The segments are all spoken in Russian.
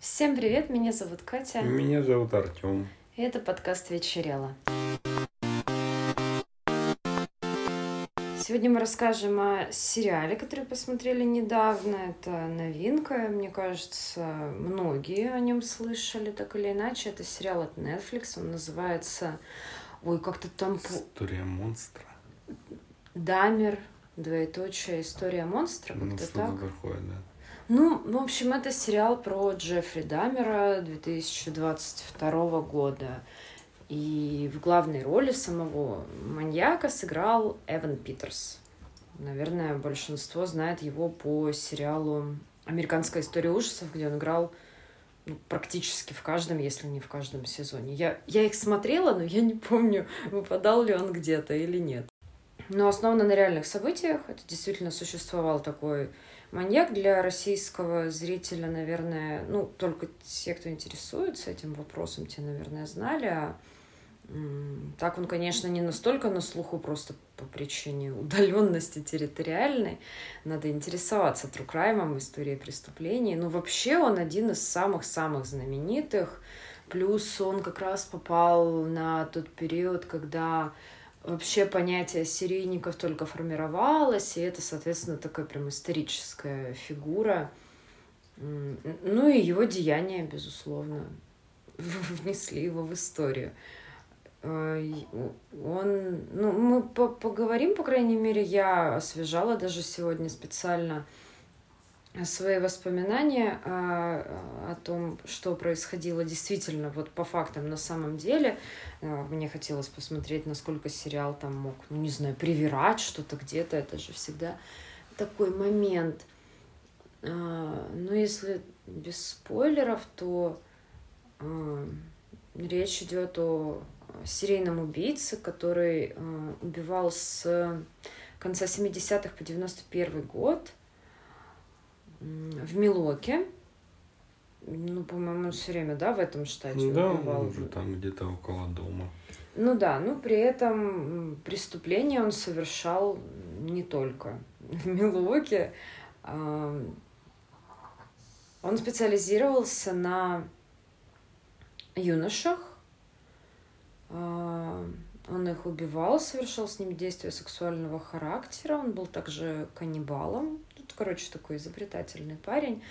Всем привет, меня зовут Катя. Меня зовут Артем. И это подкаст «Вечерело». Сегодня мы расскажем о сериале, который посмотрели недавно. Это новинка, мне кажется, многие о нем слышали так или иначе. Это сериал от Netflix, он называется... Ой, как-то там... История монстра. Дамер, двоеточие, история монстра, Ну, как-то что-то так. такое, да. Ну, в общем, это сериал про Джеффри Дамера 2022 года. И в главной роли самого маньяка сыграл Эван Питерс. Наверное, большинство знает его по сериалу «Американская история ужасов», где он играл ну, практически в каждом, если не в каждом сезоне. Я, я их смотрела, но я не помню, выпадал ли он где-то или нет. Но основано на реальных событиях. Это действительно существовал такой маньяк для российского зрителя, наверное, ну, только те, кто интересуется этим вопросом, те, наверное, знали. А так он, конечно, не настолько на слуху, просто по причине удаленности территориальной. Надо интересоваться true crime ом, историей преступлений. Но вообще он один из самых-самых знаменитых. Плюс он как раз попал на тот период, когда вообще понятие серийников только формировалось, и это, соответственно, такая прям историческая фигура. Ну и его деяния, безусловно, внесли его в историю. Э, Он, ну, мы по- поговорим, по крайней мере, я освежала даже сегодня специально свои воспоминания а, о том, что происходило действительно вот по фактам на самом деле. А, Мне хотелось посмотреть, насколько сериал там мог, ну не знаю, привирать что-то где-то. Это же всегда такой момент. А, Но если без спойлеров, то речь идет о серийном убийце, который убивал с конца 70-х по 91 год в Милоке. Ну, по-моему, он все время, да, в этом штате да, убивал. он уже там где-то около дома. Ну да, ну при этом преступление он совершал не только в Милуоке. Он специализировался на юношах. Он их убивал, совершал с ними действия сексуального характера. Он был также каннибалом. Короче, такой изобретательный парень.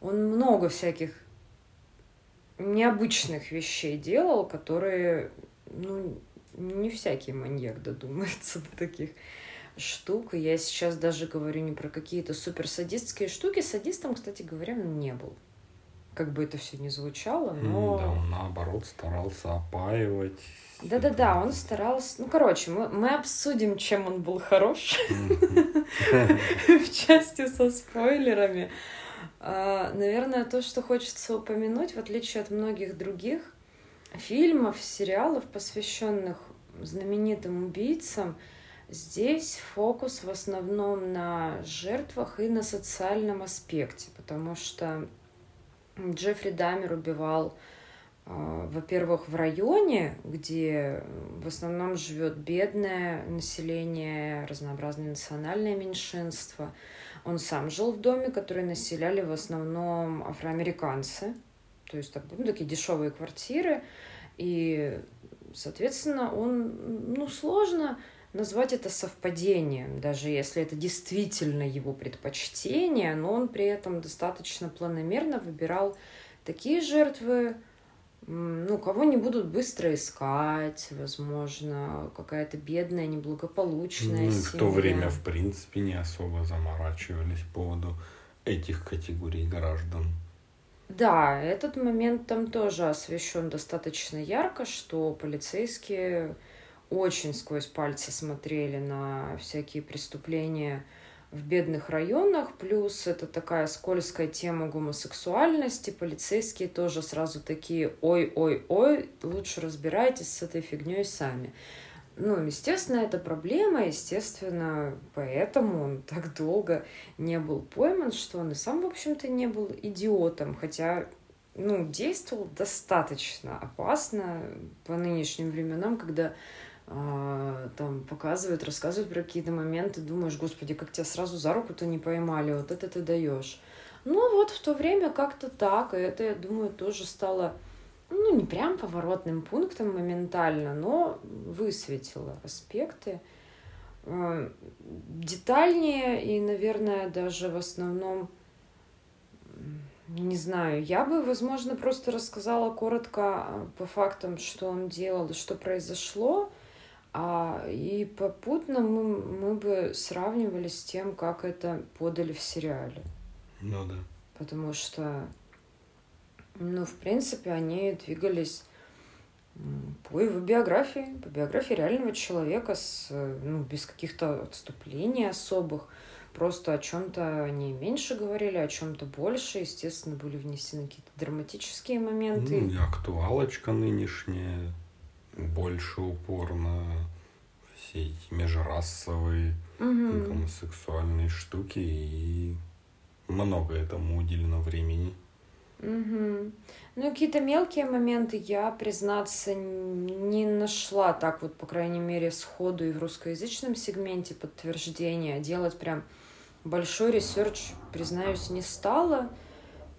Он много всяких необычных вещей делал, которые, ну, не всякий маньяк додумается до таких штук. И я сейчас даже говорю не про какие-то суперсадистские штуки. Садистом, кстати говоря, он не был. Как бы это все не звучало, но... Да, он наоборот старался опаивать. Да-да-да, он старался... Ну, короче, мы, мы обсудим, чем он был хорош в части со спойлерами. А, Наверное, то, что хочется упомянуть, в отличие от многих других фильмов, сериалов, посвященных знаменитым убийцам, здесь фокус в основном на жертвах и на социальном аспекте, потому что Джеффри Дамер убивал, а, во-первых, в районе, где в основном живет бедное население, разнообразные национальные меньшинства. Он сам жил в доме, который населяли в основном афроамериканцы, то есть ну, такие дешевые квартиры. И, соответственно, он, ну, сложно назвать это совпадением, даже если это действительно его предпочтение, но он при этом достаточно планомерно выбирал такие жертвы, ну, кого не будут быстро искать, возможно, какая-то бедная, неблагополучная Ну, семья. в то время, в принципе, не особо заморачивались по поводу этих категорий граждан. Да, этот момент там тоже освещен достаточно ярко, что полицейские очень сквозь пальцы смотрели на всякие преступления в бедных районах, плюс это такая скользкая тема гомосексуальности, полицейские тоже сразу такие, ой-ой-ой, лучше разбирайтесь с этой фигней сами. Ну, естественно, это проблема, естественно, поэтому он так долго не был пойман, что он и сам, в общем-то, не был идиотом, хотя, ну, действовал достаточно опасно по нынешним временам, когда там показывают, рассказывают про какие-то моменты, думаешь, господи, как тебя сразу за руку-то не поймали, вот это ты даешь. Ну вот в то время как-то так, и это, я думаю, тоже стало, ну не прям поворотным пунктом моментально, но высветило аспекты э, детальнее и, наверное, даже в основном, не знаю, я бы, возможно, просто рассказала коротко э, по фактам, что он делал что произошло, а, и попутно мы, мы бы сравнивали с тем, как это подали в сериале. Ну да. Потому что, ну, в принципе, они двигались по его биографии, по биографии реального человека с, ну, без каких-то отступлений особых. Просто о чем-то они меньше говорили, о чем-то больше. Естественно, были внесены какие-то драматические моменты. Ну, и актуалочка нынешняя больше упор на все эти межрасовые Мгм. гомосексуальные штуки и много этому уделено времени. Мгм. Ну, какие-то мелкие моменты я, признаться, не нашла так вот, по крайней мере, сходу и в русскоязычном сегменте подтверждения. Делать прям большой research, признаюсь, не стала.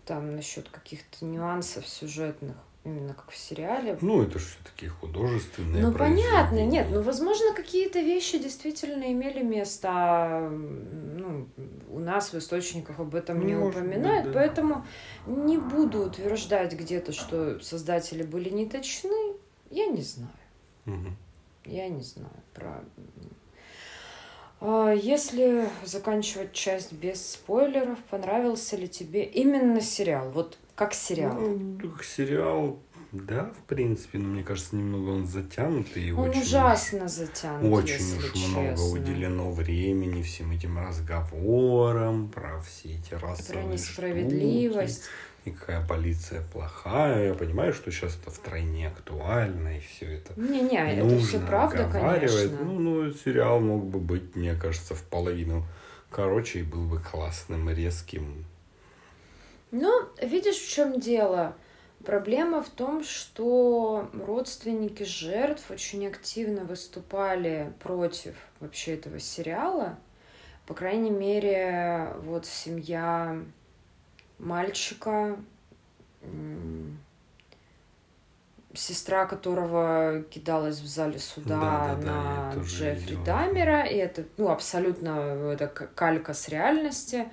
Там насчет каких-то нюансов сюжетных, именно как в сериале. Ну, это же все-таки художественное Ну, понятно, нет, ну, возможно, какие-то вещи действительно имели место, а, ну, у нас в источниках об этом не Может быть, упоминают, да. поэтому не буду утверждать где-то, что создатели были не точны, я не знаю, Мгм. я не знаю про... А, Если заканчивать часть без спойлеров, понравился ли тебе именно сериал? Вот как сериал? Ну, как сериал, да, в принципе, но мне кажется, немного он затянутый и Он очень ужасно затянут, Очень уж много честно. уделено времени всем этим разговорам про все эти Про расовые несправедливость. штуки, и какая полиция плохая. Я понимаю, что сейчас это втройне актуально, и все это Не-не, это нужно все правда, конечно. Ну, ну, сериал мог бы быть, мне кажется, в половину короче и был бы классным, резким. Ну, видишь, в чем дело? Проблема в том, что родственники жертв очень активно выступали против вообще этого сериала. По крайней мере, вот семья мальчика, сестра которого кидалась в зале суда Да-да-да, я на тоже Джеффри. Дамера, и это, ну, абсолютно это к- калька с реальности.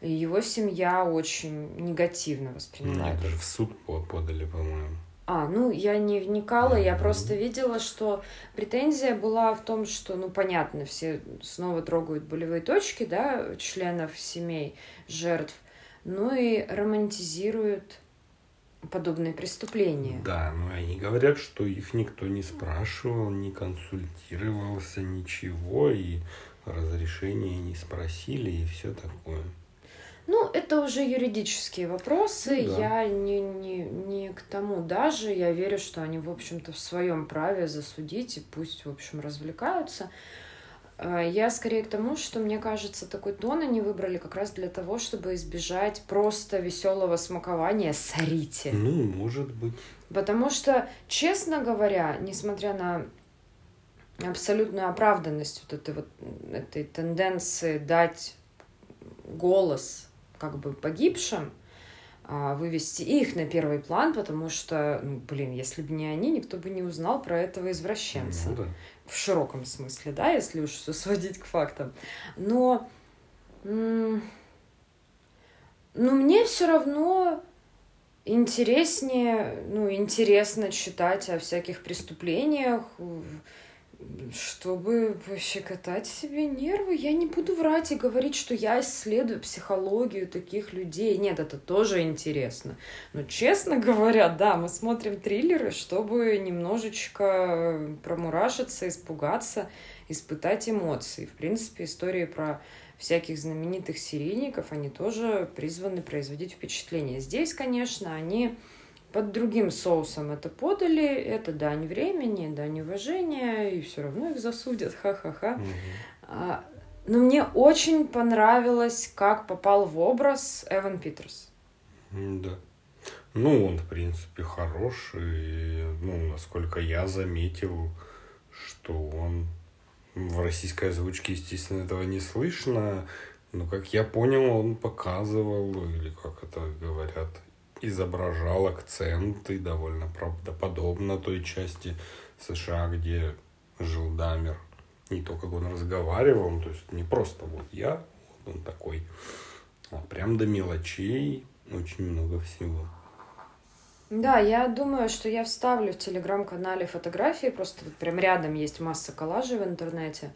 Его семья очень негативно воспринимает. даже в суд по- подали, по-моему. А, ну, я не вникала, я просто видела, что претензия была в том, что, ну, понятно, все снова трогают болевые точки, да, членов семей жертв, ну и романтизируют подобные преступления. Да, но они говорят, что их никто не спрашивал, не консультировался, ничего, и разрешения не спросили, и все такое. Ну, это уже юридические вопросы. Ну да. Я не, не, не к тому даже. Я верю, что они, в общем-то, в своем праве засудить и пусть, в общем, развлекаются. А, Я скорее к тому, что мне кажется, такой тон они выбрали как раз для того, чтобы избежать просто веселого смакования «сорите». Ну, может быть. Потому что, честно говоря, несмотря на абсолютную оправданность вот этой вот этой тенденции дать голос как бы погибшим, а, вывести их на первый план, потому что, ну, блин, если бы не они, никто бы не узнал про этого извращенца Ну да. в широком смысле, да, если уж все сводить к фактам. Но, м, ну, мне все равно интереснее, ну, интересно читать о всяких преступлениях, чтобы пощекотать себе нервы. Я не буду врать и говорить, что я исследую психологию таких людей. Нет, это тоже интересно. Но, честно говоря, да, мы смотрим триллеры, чтобы немножечко промурашиться, испугаться, испытать эмоции. В принципе, истории про всяких знаменитых серийников, они тоже призваны производить впечатление. Здесь, конечно, они под другим соусом это подали, это дань времени, дань уважения, и все равно их засудят, ха-ха-ха. Мгм. А, Но мне очень понравилось, как попал в образ Эван Питерс. Да. Ну, он, в принципе, хороший. Ну, насколько я заметил, что он в российской озвучке, естественно, этого не слышно. Ну, как я понял, он показывал, или как это говорят, изображал акценты довольно правдоподобно той части США, где жил Дамер. Не то, как он разговаривал, то есть не просто вот я, вот он такой, а прям до мелочей очень много всего. Да, я думаю, что я вставлю в телеграм-канале фотографии, просто вот прям рядом есть масса коллажей в интернете.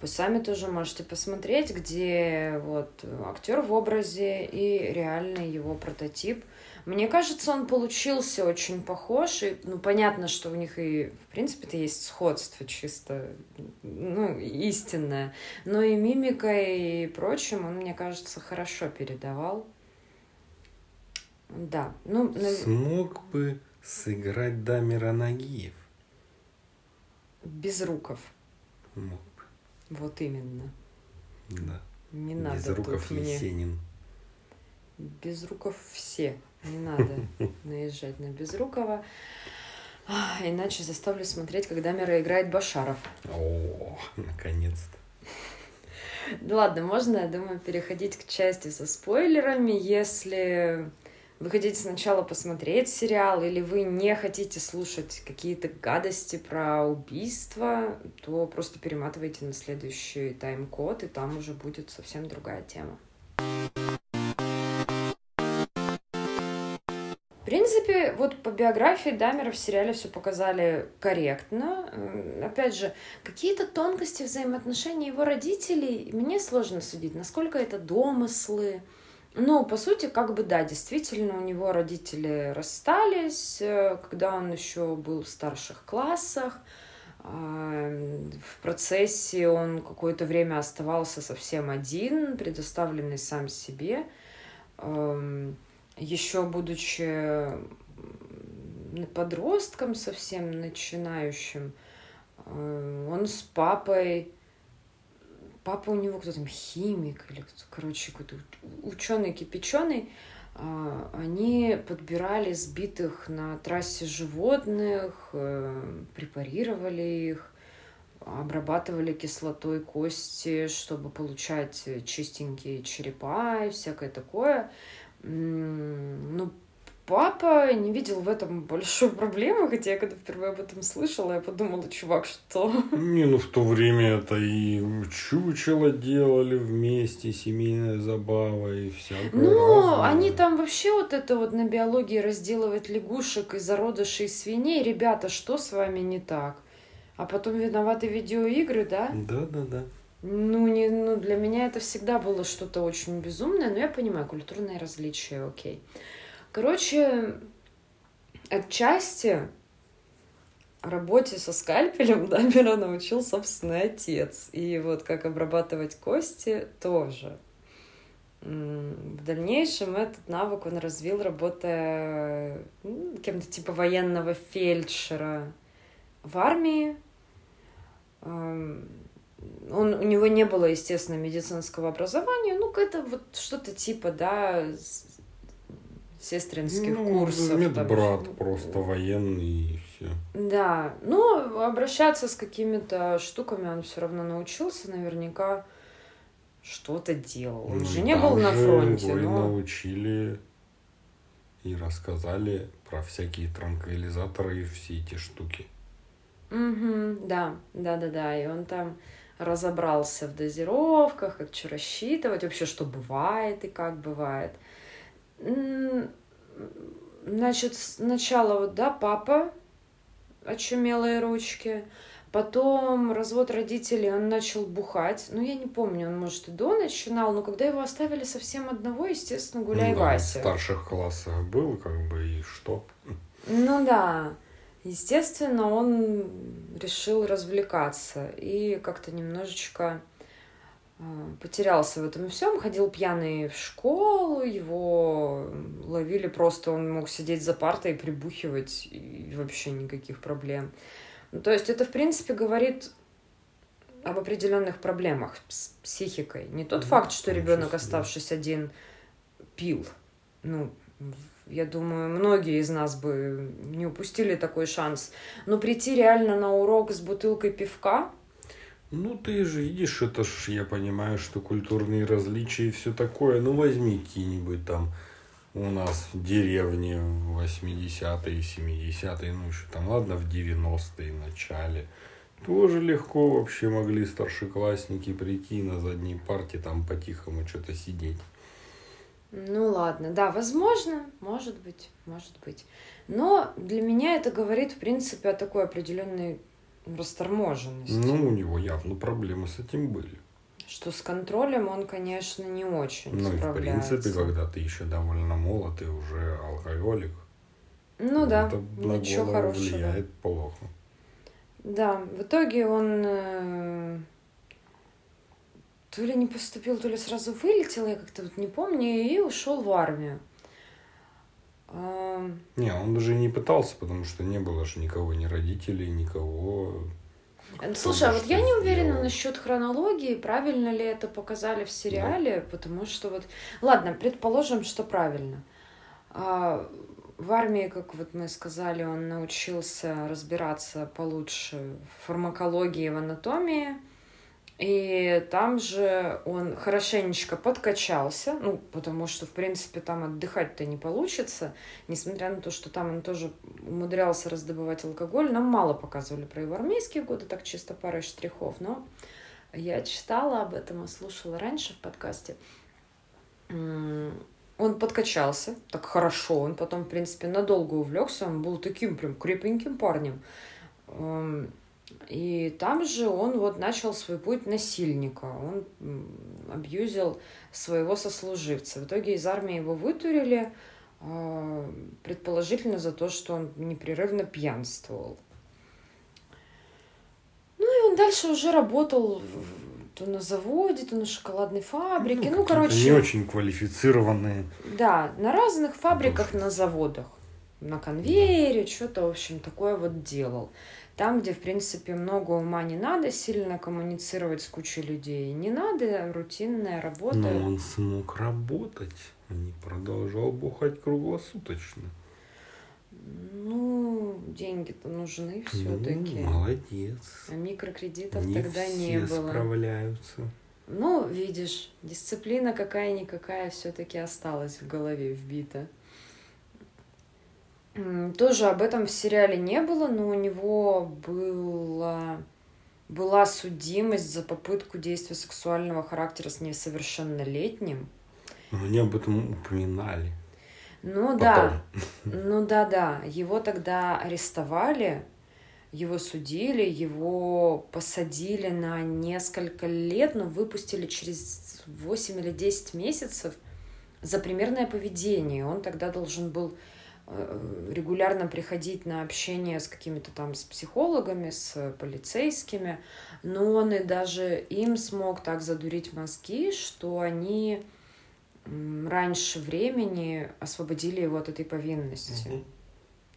Вы сами тоже можете посмотреть, где вот актер в образе и реальный его прототип. Мне кажется, он получился очень похож, и ну понятно, что у них и в принципе-то есть сходство чисто, ну истинное, но и мимикой и прочим он, мне кажется, хорошо передавал. Да. Ну, Смог бы сыграть Дамира Нагиев? Без руков. Мог бы. Вот именно. Да. Не надо Безруков мне... Есенин. Безруков все. Не надо наезжать на Безрукова. Иначе заставлю смотреть, когда Мира играет Башаров. О, наконец-то. Ладно, можно, я думаю, переходить к части со спойлерами. Если вы хотите сначала посмотреть сериал, или вы не хотите слушать какие-то гадости про убийство, то просто перематывайте на следующий тайм-код, и там уже будет совсем другая тема. Принципе, вот по биографии Дамера в сериале все показали корректно. Опять же, какие-то тонкости взаимоотношений его родителей мне сложно судить, насколько это домыслы, ну, по сути, как бы да, действительно, у него родители расстались, э, когда он еще был в старших классах. А, в процессе он какое-то время оставался совсем один, предоставленный сам себе. Еще будучи подростком совсем начинающим, э, он с папой папа у него кто там химик или кто короче, какой-то ученый кипяченый, а, они подбирали сбитых на трассе животных, э, препарировали их, обрабатывали кислотой кости, чтобы получать чистенькие черепа и всякое такое. Ну, папа не видел в этом большой проблемы, хотя я когда впервые об этом слышала, я подумала, чувак, что... Не, ну в то время это и чучело делали вместе, семейная забава и всякое Ну, разное. они там вообще вот это вот на биологии разделывать лягушек и зародышей свиней. Ребята, что с вами не так? А потом виноваты видеоигры, да? Да, да, да. Ну, не, ну, для меня это всегда было что-то очень безумное, но я понимаю, культурные различия, окей. Короче, отчасти работе со скальпелем Дамера научил собственный отец. И вот как обрабатывать кости тоже. В дальнейшем этот навык он развил, работая ну, кем-то типа военного фельдшера в армии. Он, у него не было, естественно, медицинского образования, ну, это вот что-то типа, да, сестринских ну, курсов. Медбрат там, просто военный и все. Да, ну, обращаться с какими-то штуками он все равно научился, наверняка что-то делал. Он ну, же не был на фронте. Его но... научили и рассказали про всякие транквилизаторы и все эти штуки. Угу, да, да, да, да. И он там разобрался в дозировках, как что рассчитывать, вообще что бывает и как бывает. Значит, сначала вот, да, папа, очумелые ручки, потом развод родителей, он начал бухать, ну, я не помню, он, может, и до начинал, но когда его оставили совсем одного, естественно, гуляй ну, да, Вася. в старших классах был, как бы, и что? Ну, да. Естественно, он решил развлекаться и как-то немножечко а, потерялся в этом всем, ходил пьяный в школу, его ловили просто, он мог сидеть за партой и прибухивать, и вообще никаких проблем. Ну, то есть это, в принципе, говорит об определенных проблемах с психикой. Не тот mm-hmm. факт, что ребенок, оставшись один, пил. Ну, я думаю, многие из нас бы не упустили такой шанс. Но прийти реально на урок с бутылкой пивка Ну, ты же видишь, это ж, я понимаю, что культурные различия и все такое. Ну, возьми какие-нибудь там у нас в деревне 80-е, 70-е, ну, еще там, ладно, в 90-е начале. Тоже легко вообще могли старшеклассники прийти на задней парте там по-тихому что-то сидеть. Ну ладно, да, возможно, может быть, может быть. Но для меня это говорит, в принципе, о такой определенной расторможенности. Ну, у него явно проблемы с этим были. Что с контролем он, конечно, не очень Ну, и в принципе, когда ты еще довольно молод и уже алкоголик, Ну да, это ничего хорошего. влияет плохо. Да, в итоге он э, то ли не поступил, то ли сразу вылетел, я как-то вот не помню, и ушел в армию. А, Не, он даже не пытался, потому что не было же никого, ни родителей, никого. Слушай, а вот я не уверена сделал. насчет хронологии, правильно ли это показали в сериале, потому что вот... Ладно, предположим, что правильно. А, В армии, как вот мы сказали, он научился разбираться получше в фармакологии, в анатомии. И там же он хорошенечко подкачался, ну, потому что, в принципе, там отдыхать-то не получится, несмотря на то, что там он тоже умудрялся раздобывать алкоголь. Нам мало показывали про его армейские годы, так чисто парой штрихов, но я читала об этом и слушала раньше в подкасте. Он подкачался так хорошо, он потом, в принципе, надолго увлекся, он был таким прям крепеньким парнем. И там же он вот начал свой путь насильника. Он абьюзил своего сослуживца. В итоге из армии его вытурили, э, предположительно за то, что он непрерывно пьянствовал. Ну и он дальше уже работал то на заводе, то на шоколадной фабрике. Ну, какие-то короче, Не очень квалифицированные. да, на разных фабриках, на заводах, на конвейере, что-то, в общем, такое вот делал. Там, где, в принципе, много ума не надо, сильно коммуницировать с кучей людей не надо, рутинная работа. Но он смог работать, а не продолжал бухать круглосуточно. Ну, деньги-то нужны все-таки. Ну, молодец. а микрокредитов Не тогда все не было. справляются. Ну, видишь, дисциплина какая-никакая все-таки осталась в голове вбита. Тоже об этом в сериале не было, но у него была, была судимость за попытку действия сексуального характера с несовершеннолетним. Но они об этом упоминали. Ну да, ну да, да. Его тогда арестовали, его судили, его посадили на несколько лет, но выпустили через 8 или 10 месяцев за примерное поведение. Он тогда должен был регулярно приходить на общение с какими-то там с психологами, с полицейскими, но он и даже им смог так задурить мозги, что они раньше времени освободили его от этой повинности. Мгм.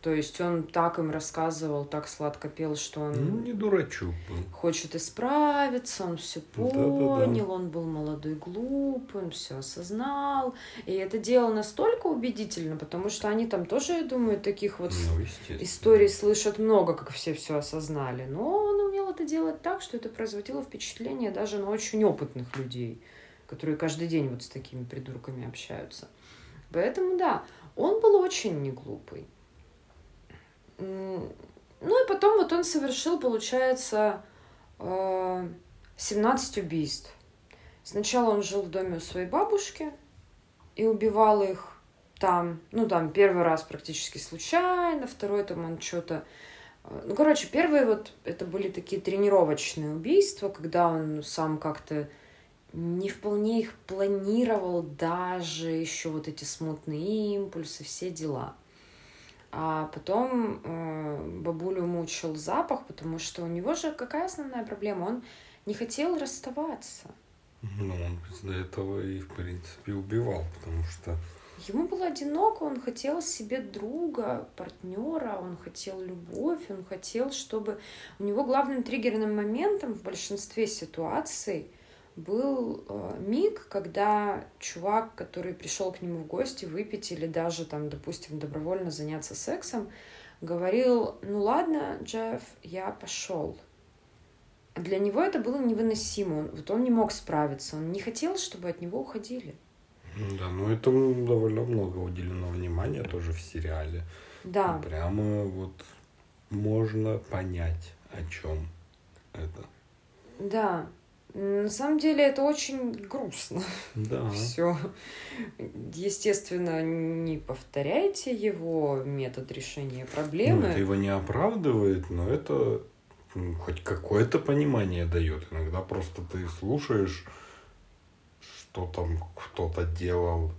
То есть он так им рассказывал, так сладко пел, что он Ну, не дурачок был. хочет исправиться, он все понял, он был молодой, глупый, он все осознал. И это дело настолько убедительно, потому что они там тоже, я думаю, таких вот Ну, историй слышат много, как все все осознали. Но он умел это делать так, что это производило впечатление даже на очень опытных людей, которые каждый день вот с такими придурками общаются. Поэтому да, он был очень не глупый. М, Ну и потом вот он совершил, получается, э, 17 убийств. Сначала он жил в доме у своей бабушки и убивал их там, ну там первый раз практически случайно, второй там он что-то... э, Ну, короче, первые вот это были такие тренировочные убийства, когда он сам как-то не вполне их планировал, даже еще вот эти смутные импульсы, все дела. А потом э, бабулю мучил запах, потому что у него же какая основная проблема? Он не хотел расставаться. Ну, он из-за этого и, в принципе, убивал, потому что Ему было одиноко, он хотел себе друга, партнера, он хотел любовь, он хотел, чтобы... У него главным триггерным моментом в большинстве ситуаций был э, миг, когда чувак, который пришел к нему в гости выпить или даже там, допустим, добровольно заняться сексом, говорил, ну ладно, Джефф, я пошел. для него это было невыносимо. Он, вот он не мог справиться. Он не хотел, чтобы от него уходили. Да, ну этому довольно много уделено внимания тоже в сериале. Да. Прямо вот можно понять, о чем это. Да. На самом деле это очень грустно. Да. Все. Естественно, не повторяйте его метод решения проблемы. Ну, это его не оправдывает, но это хоть какое-то понимание дает. Иногда просто ты слушаешь, что там кто-то делал,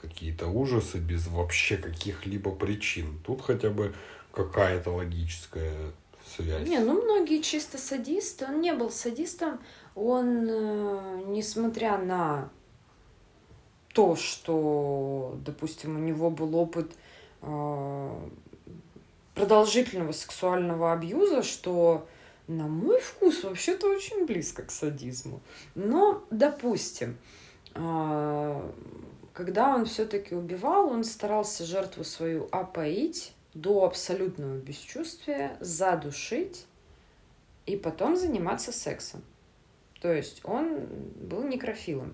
какие-то ужасы без вообще каких-либо причин. Тут хотя бы какая-то логическая связь. Не, ну многие чисто садисты. Он не был садистом. Он, э, несмотря на то, что, допустим, у него был опыт э, продолжительного сексуального абьюза, что на мой вкус вообще-то очень близко к садизму. Но, допустим, э, когда он все-таки убивал, он старался жертву свою опоить до абсолютного бесчувствия, задушить и потом заниматься сексом. То есть он был некрофилом.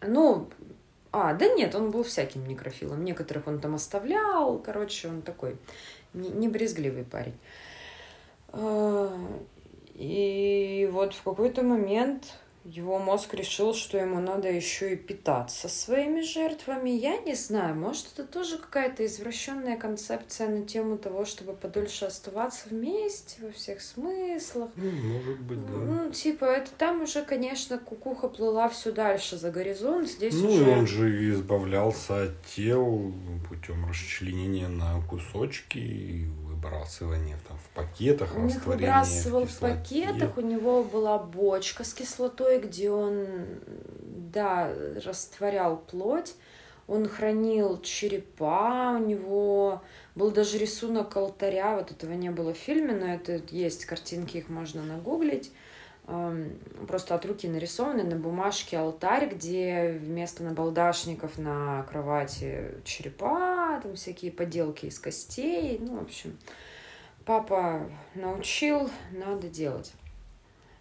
Ну, а, да нет, он был всяким некрофилом. Некоторых он там оставлял. Короче, он такой не брезгливый парень. А, и вот в какой-то момент его мозг решил, что ему надо еще и питаться своими жертвами. Я не знаю, может, это тоже какая-то извращенная концепция на тему того, чтобы подольше оставаться вместе во всех смыслах. Ну, может быть, да. Ну, типа, это там уже, конечно, кукуха плыла все дальше за горизонт. Здесь ну, уже... и он же избавлялся от тел путем расчленения на кусочки и выбрасывания там в пакетах, Он их выбрасывал в, в пакетах, у него была бочка с кислотой, где он, да, растворял плоть. Он хранил черепа, у него был даже рисунок алтаря, вот этого не было в фильме, но это есть картинки, их можно нагуглить. Просто от руки нарисованный на бумажке алтарь, где вместо набалдашников на кровати черепа, там всякие поделки из костей. Ну, в общем, папа научил, надо делать.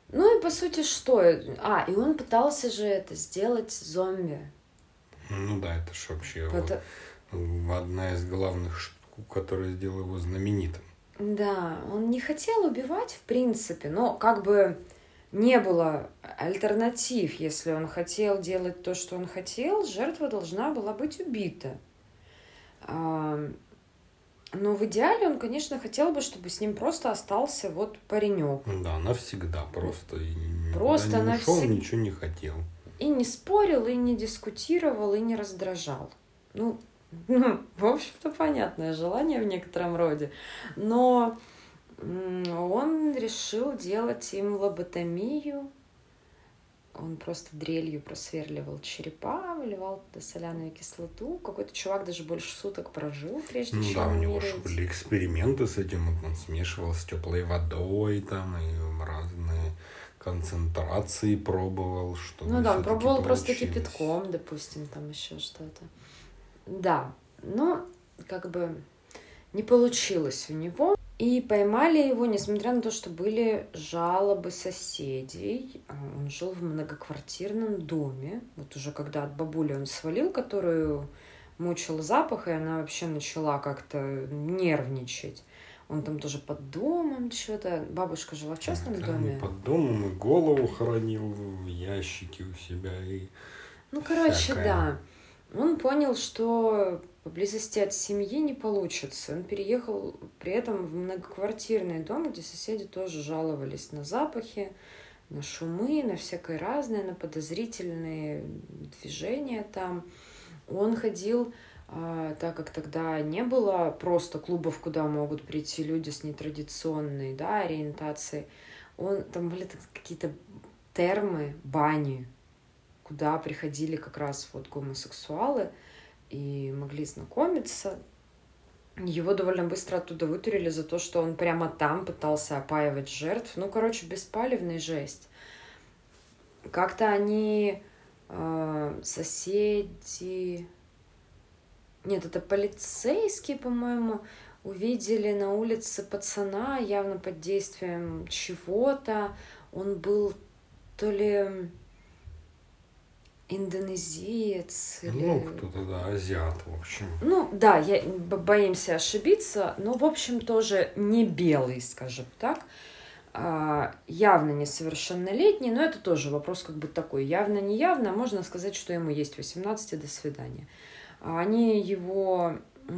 Ну и по сути что? А, и он пытался же это сделать зомби. Ну да, это же вообще вот одна из главных штук, которая сделала его знаменитым. Да, он не хотел убивать в принципе, но как бы не было альтернатив. Если он хотел делать то, что он хотел, жертва должна была быть убита. Но в идеале он, конечно, хотел бы, чтобы с ним просто остался вот паренек. Да, навсегда просто. Просто не ушел, навсег... ничего не хотел. И не спорил, и не дискутировал, и не раздражал. Ну, ну в общем-то, понятное желание в некотором роде. Но он решил делать им лоботомию. Он просто дрелью просверливал черепа, выливал туда соляную кислоту. Какой-то чувак даже больше суток прожил, прежде ну, чем Да, у него же были эксперименты с этим. Он смешивал с теплой водой там и разные концентрации пробовал, что Ну да, он пробовал просто кипятком, допустим, там еще что-то. Да, но как бы не получилось у него. И поймали его, несмотря на то, что были жалобы соседей. А, он жил в многоквартирном доме. Вот уже когда от бабули он свалил, которую мучил запах, и она вообще начала как-то нервничать. Он там тоже под домом что-то. Бабушка жила в частном да, доме. Под домом и голову хоронил в ящике у себя. И ну, короче, всякое. да. Он понял, что поблизости от семьи не получится. Он переехал при этом в многоквартирный дом, где соседи тоже жаловались на запахи, на шумы, на всякое разное, на подозрительные движения там. Он ходил, а, так как тогда не было просто клубов, куда могут прийти люди с нетрадиционной да, ориентацией, он, там были какие-то термы, бани, куда приходили как раз вот гомосексуалы и могли знакомиться. Его довольно быстро оттуда вытурили за то, что он прямо там пытался опаивать жертв. Ну, короче, беспалевный жесть. Как-то они э, соседи... Нет, это полицейские, по-моему, увидели на улице пацана, явно под действием чего-то. Он был то ли индонезиец или... Ну, кто-то, да, азиат, в общем. Ну, да, я боимся ошибиться, но, в общем, тоже не белый, скажем так. А, явно несовершеннолетний, но это тоже вопрос как бы такой. Явно, не явно, можно сказать, что ему есть 18, до свидания. А они его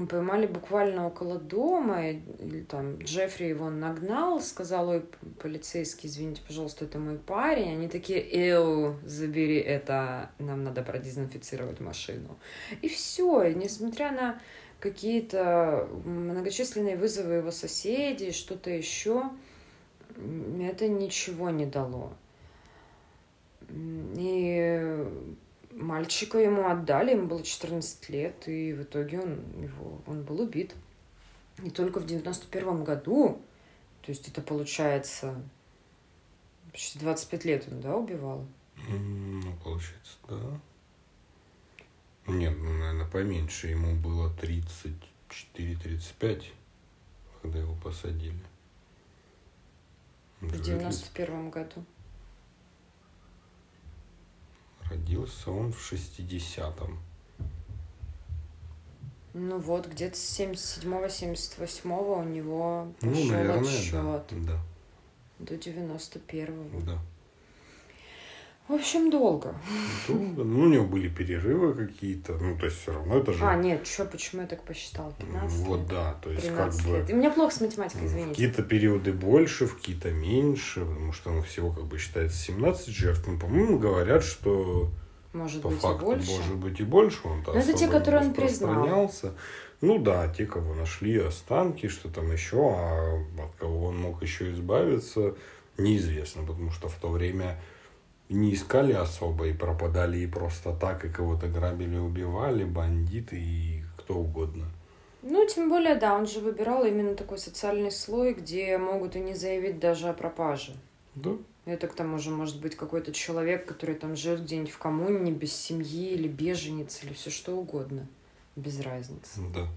поймали буквально около дома, и, там Джеффри его нагнал, сказал, ой, полицейский, извините, пожалуйста, это мой парень. Они такие, эу, забери это, нам надо продезинфицировать машину. И все, несмотря на какие-то многочисленные вызовы его соседей, что-то еще, это ничего не дало. И Мальчика ему отдали, ему было 14 лет, и в итоге он, его, он был убит. И только в 91 году, то есть это получается почти 25 лет он, да, убивал? Ну, получается, да. Нет, ну, наверное, поменьше. Ему было 34-35, когда его посадили. В 91 году. Родился он в 60-м. Ну вот, где-то с 77-78 у него ну, пошел наверное, отсчет. Да, да. До 91-го. Да. В общем, долго. Долго. Ну, у него были перерывы какие-то. Ну, то есть все равно это же... А, нет, что, почему я так посчитал? 15 Вот, лет? да. То есть 13 как бы... лет. И у меня плохо с математикой, извините. какие-то периоды больше, в какие-то меньше, потому что ну, всего как бы считается 17 жертв. Ну, по-моему, говорят, что Может по быть факту и больше. может быть и больше. Он Но это те, которые он признал. Ну да, те, кого нашли останки, что там еще, а от кого он мог еще избавиться, неизвестно, потому что в то время не искали особо и пропадали и просто так, и кого-то грабили, убивали, бандиты и кто угодно. Ну, тем более, да, он же выбирал именно такой социальный слой, где могут и не заявить даже о пропаже. Да, Это к тому же может быть какой-то человек, который там живет где-нибудь в коммуне, без семьи, или беженец, или все что угодно. Без разницы. да.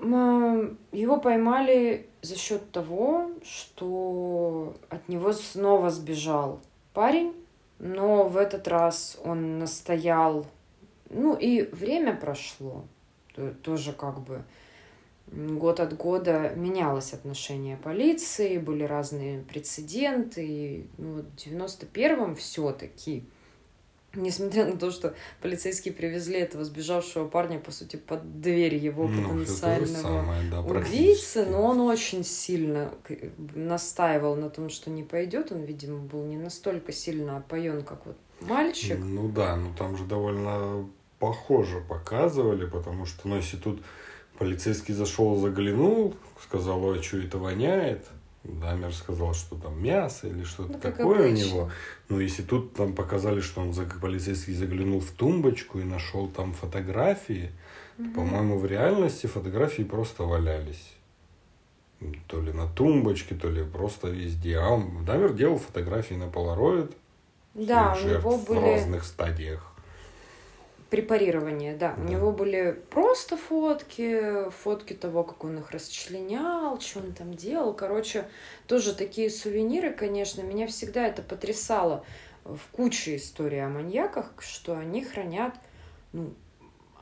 М, Его поймали за счет того, что от него снова сбежал парень, но в этот раз он настоял. Ну и время прошло, то- тоже как бы год от года менялось отношение полиции, были разные прецеденты. И ну, в 91-м все-таки Несмотря на то, что полицейские привезли этого сбежавшего парня, по сути, под дверь его Ну, потенциального самое, да, убийцы, но он очень сильно настаивал на том, что не пойдет. Он, видимо, был не настолько сильно опоен, как вот мальчик. Ну да, ну там же довольно похоже показывали, потому что, ну, если тут полицейский зашел, заглянул, сказал, ой, что это воняет, Дамер сказал, что там мясо или что-то Ну, такое у обычно. него. Ну, если тут там показали, что он, полицейский заглянул в тумбочку и нашел там фотографии, то, Мгм. по-моему, в реальности фотографии просто валялись. То ли на тумбочке, то ли просто везде. А он, Дамер делал фотографии на полароид, Да, у него в были разных стадиях. Препарирования, да. У Да. него были просто фотки, фотки того, как он их расчленял, что он там делал. Короче, тоже такие сувениры, конечно. Меня всегда это потрясало в куче историй о маньяках, что они хранят ну,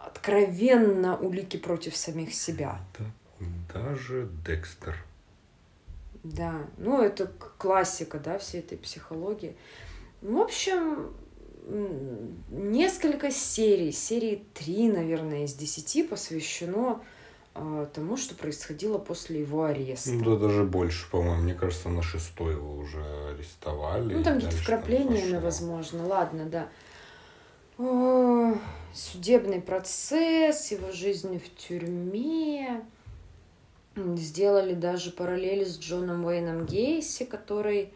откровенно улики против самих себя. Да, даже Декстер. Да, ну это классика, да, всей этой психологии. В общем, несколько серий, серии три, наверное, из десяти посвящено а, тому, что происходило после его ареста. Ну, да, даже больше, по-моему. Мне кажется, на шестой его уже арестовали. Ну, там где-то дальше там возможно. Ладно, да. О, Судебный процесс, его жизнь в тюрьме. Сделали даже параллели с Джоном Уэйном Гейси, который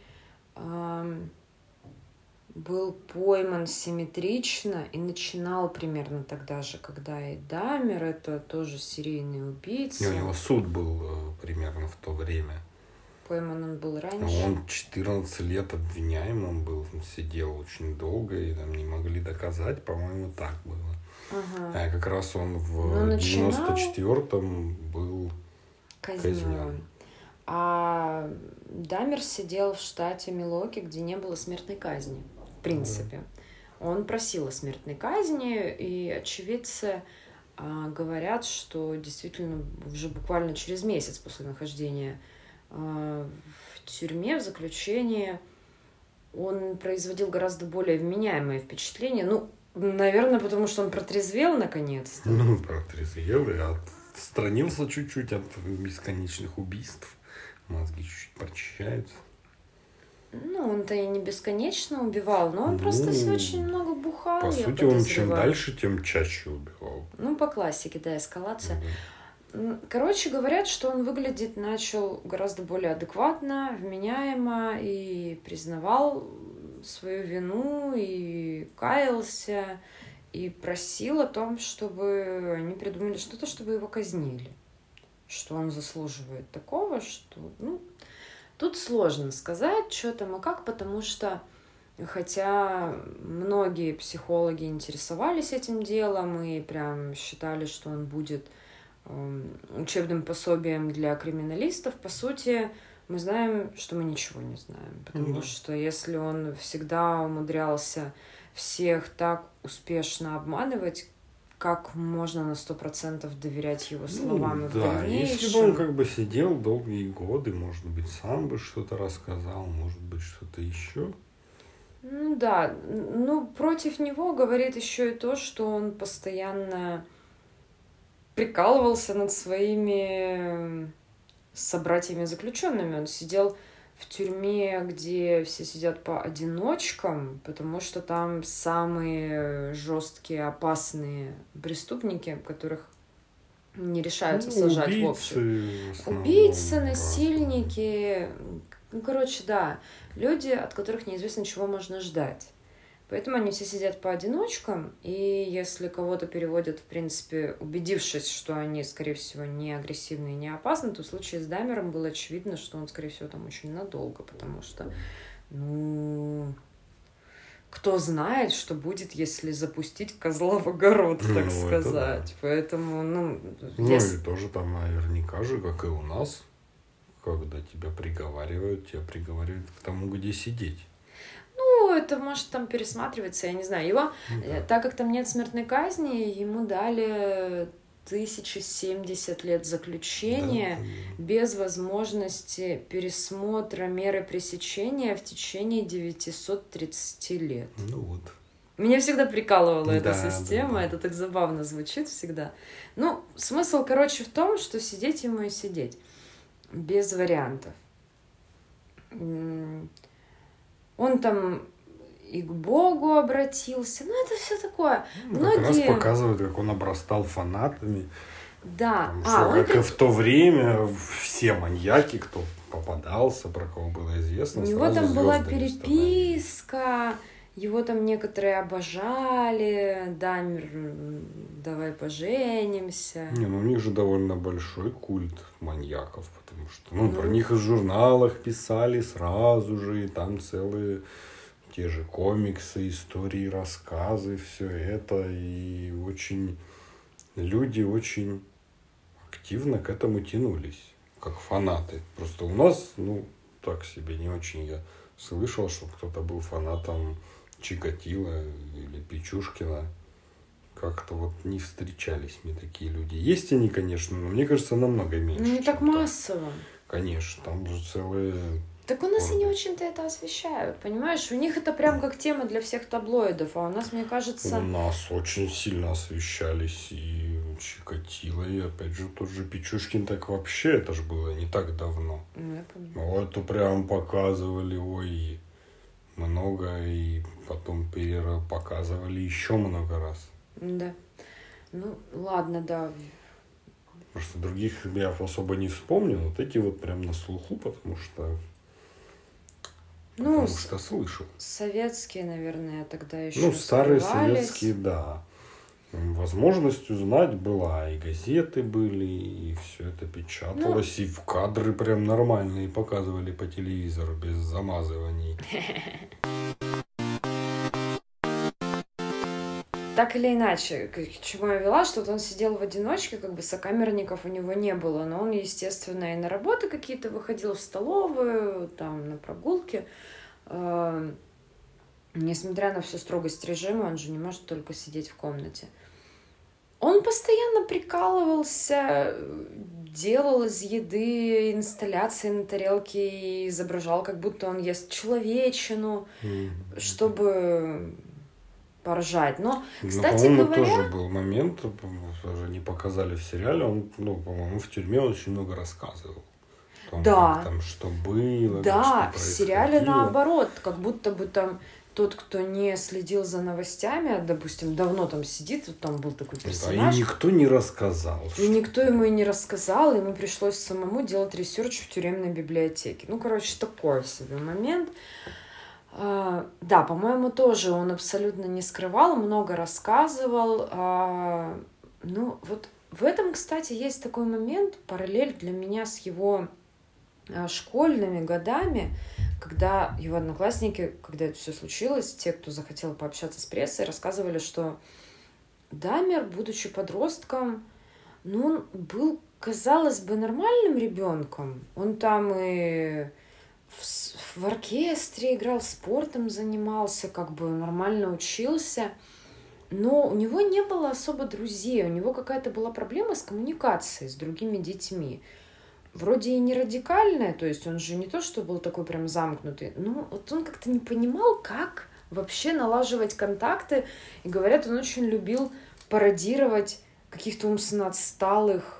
был пойман симметрично и начинал примерно тогда же, когда и Дамер, это тоже серийный И убийца. у него суд был э, примерно в то время. Пойман он был А раньше. Он 14 лет обвиняемым был, он сидел очень долго, и там не могли доказать, по-моему, так было. Ага. А как раз он Ну, в начинал- 94-м был Казнен. казнен. А Дамер сидел в штате Милоки, где не было смертной казни, в принципе. Он просил о смертной казни, и очевидцы а, говорят, что действительно уже буквально через месяц после нахождения а, в тюрьме, в заключении, он производил гораздо более вменяемое впечатление. Ну, наверное, потому что он протрезвел наконец-то. Ну, протрезвел и отстранился чуть-чуть от бесконечных убийств. Мозги чуть-чуть прочищаются. Ну, он-то и не бесконечно убивал, но он Ну, просто с- очень много бухал. По сути, он чем дальше, тем чаще убивал. Ну, по классике, да, эскалация. М, Короче, говорят, что он выглядит начал гораздо более адекватно, вменяемо и признавал свою вину и каялся и просил о том, чтобы они придумали что-то, чтобы его казнили. Что он заслуживает такого, что, ну, тут сложно сказать, что там и как, потому что Хотя многие психологи интересовались этим делом и прям считали, что он будет эм, учебным пособием для криминалистов, по сути, мы знаем, что мы ничего не знаем. Потому Да. что если он всегда умудрялся всех так успешно обманывать, как можно на сто процентов доверять его словам Ну, и в да, дальнейшем? если бы он как бы сидел долгие годы, может быть, сам бы что-то рассказал, может быть, что-то еще. Ну да, ну против него говорит еще и то, что он постоянно прикалывался над своими собратьями заключенными. Он сидел в тюрьме, где все сидят по одиночкам, потому что там самые жесткие, опасные преступники, которых не решаются Ну, сажать в общем. убийцы, в основном, Убийцы, насильники, ну, короче, да, люди, от которых неизвестно, чего можно ждать. Поэтому они все сидят по одиночкам, и если кого-то переводят, в принципе, убедившись, что они, скорее всего, не агрессивны и не опасны, то в случае с Дамером было очевидно, что он, скорее всего, там очень надолго, потому что, ну, кто знает, что будет, если запустить козла в огород, так Ну, это да. сказать. Поэтому, ну, Ну если- и тоже там наверняка же, как и у нас, когда тебя приговаривают, тебя приговаривают к тому, где сидеть. Ну, это может там пересматриваться, я не знаю. Его, Ну э, да. так как там нет смертной казни, ему дали 1070 лет заключения Да, без возможности пересмотра меры пресечения в течение 930 лет. Ну вот. Меня всегда прикалывала эта Да, система, да, да. это так забавно звучит всегда. Ну, смысл, короче, в том, что сидеть ему и сидеть. Без вариантов. Он там и к Богу обратился. Ну, это все такое. Ну, Как раз Многие- показывают, как он обрастал фанатами. Да. Потому А, он как и в то время, все маньяки, кто попадался, про кого было известно, У него там была переписка, его там некоторые обожали, Дамир, м, давай поженимся. Не, ну у них же довольно большой культ маньяков, потому что, ну, про Ну. них и в журналах писали сразу же, и там целые те же комиксы, истории, рассказы, все это, и очень люди очень активно к этому тянулись, как фанаты. Просто у нас, ну, так себе, не очень я слышал, что кто-то был фанатом Чикатила или Печушкина. Как-то вот не встречались мне такие люди. Есть они, конечно, но мне кажется, намного меньше. Ну, не так массово. Конечно, там же целые... Так у нас и не очень-то это освещают, понимаешь? У них это прям как тема для всех таблоидов, а у нас, мне У кажется... нас очень сильно освещались и Чикатило, и опять же тот же Печушкин, так вообще это же было не так давно. Ну, я. Вот это прям показывали, ой, много, и потом пере- показывали еще много раз. Да. Ну, ладно, да. Просто других я особо не вспомню. Вот эти вот прям на слуху, потому что, Ну, потому что слышал. советские, наверное, тогда еще Ну, старые советские, да. Возможность узнать была, и газеты были, и все это печаталось, Ну. и в кадры прям нормальные показывали по телевизору, без замазываний. так или иначе, к чему я вела, что вот он сидел в одиночке, как бы сокамерников у него не было, но он, естественно, и на работы какие-то выходил в столовую, там, на прогулки. Э, несмотря на всю строгость режима, он же не может только сидеть в комнате. Он постоянно прикалывался, делал из еды инсталляции на тарелке и изображал, как будто он ест человечину, mm-hmm. чтобы поржать. Но, ну, кстати ну, говоря... тоже был момент, тоже не показали в сериале, он, ну, по-моему, в тюрьме очень много рассказывал. Том, да. Там, что было, да, что в сериале наоборот, как будто бы там тот, кто не следил за новостями, допустим, давно там сидит, вот там был такой персонаж. Да, и никто не рассказал. И что... никто ему и не рассказал, ему пришлось самому делать research в тюремной библиотеке. Ну, короче, такой себе момент. А, да, по-моему, тоже он абсолютно не скрывал, много рассказывал. А, ну, вот в этом, кстати, есть такой момент, параллель для меня с его а, школьными годами, когда его одноклассники, когда это все случилось, те, кто захотел пообщаться с прессой, рассказывали, что Дамер, будучи подростком, ну, он был, казалось бы, нормальным ребенком. Он там и в, в оркестре играл, спортом занимался, как бы нормально учился. Но у него не было особо друзей, у него какая-то была проблема с коммуникацией с другими детьми вроде и не радикальная, то есть он же не то, что был такой прям замкнутый, но вот он как-то не понимал, как вообще налаживать контакты. И говорят, он очень любил пародировать каких-то умственно отсталых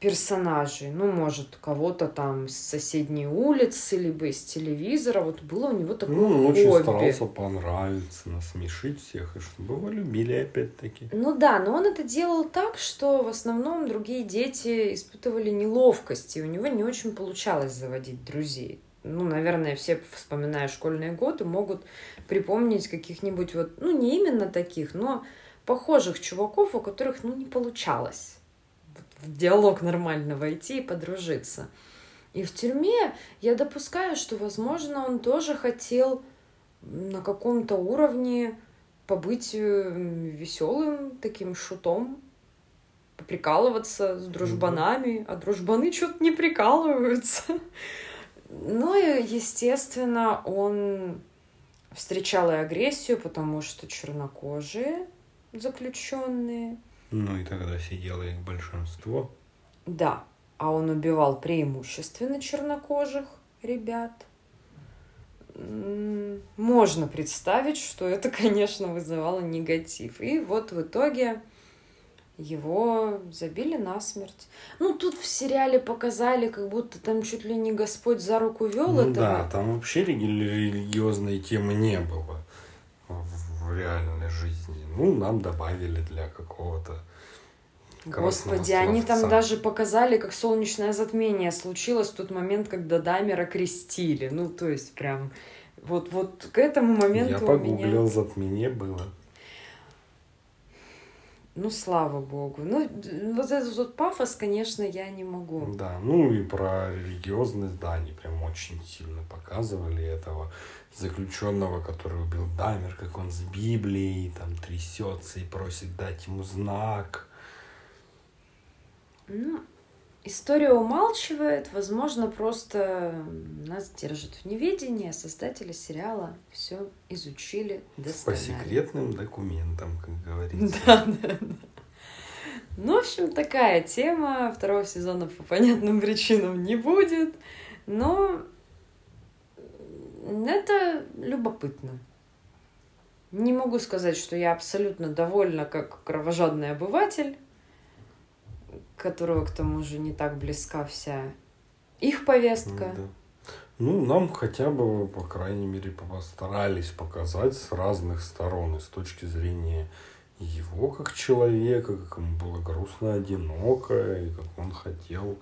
персонажей. Ну, может, кого-то там с соседней улицы, либо из телевизора. Вот было у него такое Ну, он очень старался понравиться, насмешить всех, и чтобы его любили опять-таки. Ну да, но он это делал так, что в основном другие дети испытывали неловкость, и у него не очень получалось заводить друзей. Ну, наверное, все, вспоминая школьные годы, могут припомнить каких-нибудь вот, ну, не именно таких, но похожих чуваков, у которых, ну, не получалось в диалог нормально войти и подружиться. И в тюрьме я допускаю, что, возможно, он тоже хотел на каком-то уровне побыть э, веселым таким шутом, поприкалываться с дружбанами, а дружбаны что-то не прикалываются. Ну и, естественно, он встречал и агрессию, потому что чернокожие заключенные – ну и тогда сидело их большинство. Да, а он убивал преимущественно чернокожих ребят. Можно представить, что это, конечно, вызывало негатив. И вот в итоге его забили насмерть. Ну, тут в сериале показали, как будто там чуть ли не Господь за руку вел ну, этого. Да, там вообще религиозной темы не было в реальной жизни. Ну, нам добавили для какого-то Господи, они там даже показали, как солнечное затмение случилось в тот момент, когда Дамера крестили. Ну, то есть, прям вот, вот к этому моменту Я погуглил, меня... затмение было. Ну, слава богу. Ну, вот этот вот пафос, конечно, я не могу. Да, ну и про религиозность, да, они прям очень сильно показывали этого заключенного, который убил Дамер, как он с Библией там трясется и просит дать ему знак. Ну, история умалчивает, возможно, просто нас держит в неведении, а создатели сериала все изучили досконально. По секретным документам, как говорится. Да, да, да. Ну, в общем, такая тема. Второго сезона по понятным причинам не будет. Но это любопытно. Не могу сказать, что я абсолютно довольна как кровожадный обыватель, которого к тому же не так близка вся их повестка. Да. Ну, нам хотя бы, по крайней мере, постарались показать с разных сторон, и с точки зрения его как человека, как ему было грустно, одиноко, и как он хотел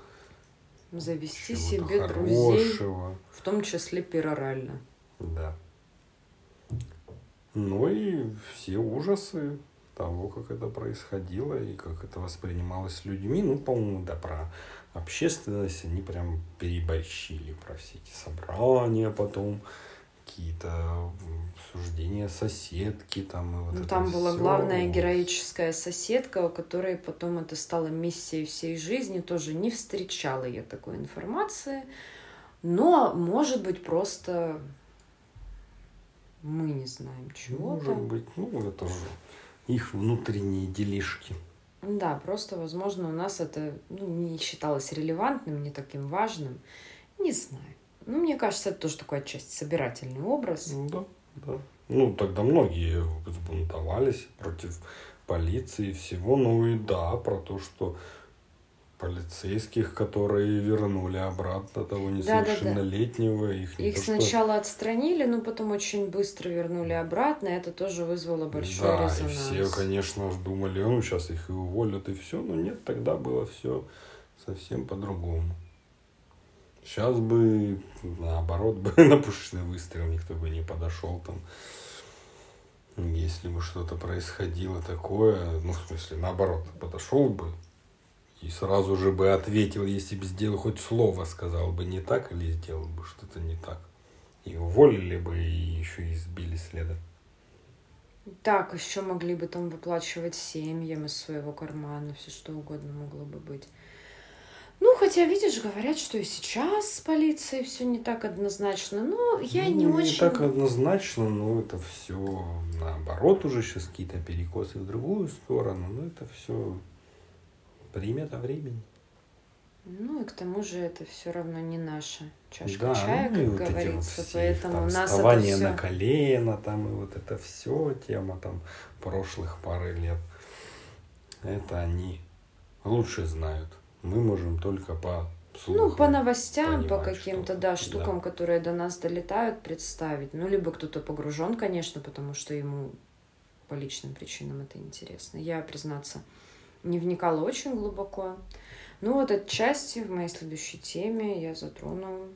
завести себе хорошего. друзей, в том числе перорально. Да. Ну и все ужасы того, как это происходило и как это воспринималось людьми. Ну, по-моему, да, про общественность они прям переборщили, про все эти собрания потом, какие-то суждения соседки там. И вот ну, там была всё. главная героическая соседка, у которой потом это стало миссией всей жизни. Тоже не встречала я такой информации. Но, может быть, просто мы не знаем чего-то. Может быть, ну это же их внутренние делишки. Да, просто, возможно, у нас это ну, не считалось релевантным, не таким важным. Не знаю. Ну, мне кажется, это тоже такой отчасти собирательный образ. Ну да, да. Ну, тогда многие взбунтовались против полиции и всего. Ну и да, про то, что полицейских, которые вернули обратно того несовершеннолетнего. Их, не Их то, что- сначала отстранили, но потом очень быстро вернули обратно. Это тоже вызвало большой да, резонанс. и все, конечно, думали, ну, сейчас их и уволят, и все. Но нет, тогда было все совсем по-другому. Сейчас бы, наоборот, бы на пушечный выстрел никто бы не подошел там. Если бы что-то происходило такое, ну, в смысле, наоборот, подошел бы и сразу же бы ответил, если бы сделал хоть слово, сказал бы не так или сделал бы что-то не так. И уволили бы, и еще и сбили следом. Так, еще могли бы там выплачивать семьям из своего кармана, все что угодно могло бы быть. Ну, хотя, видишь, говорят, что и сейчас с полицией все не так однозначно. Но я Ну, не очень... так однозначно, но это все наоборот уже сейчас какие-то перекосы в другую сторону. Но это все примета времени. Ну и к тому же это все равно не наша чашка да, чая, ну как вот эти вот говорится. все Поэтому там у нас это вставание все... на колено, там и вот это все тема там прошлых пары лет. Это они лучше знают. Мы можем только по Ну, слухам по новостям, по каким-то, да, штукам, которые до нас долетают, представить. Ну, либо кто-то погружен, конечно, потому что ему по личным причинам это интересно. Я, признаться, не вникала очень глубоко. Ну, вот отчасти в моей следующей теме я затрону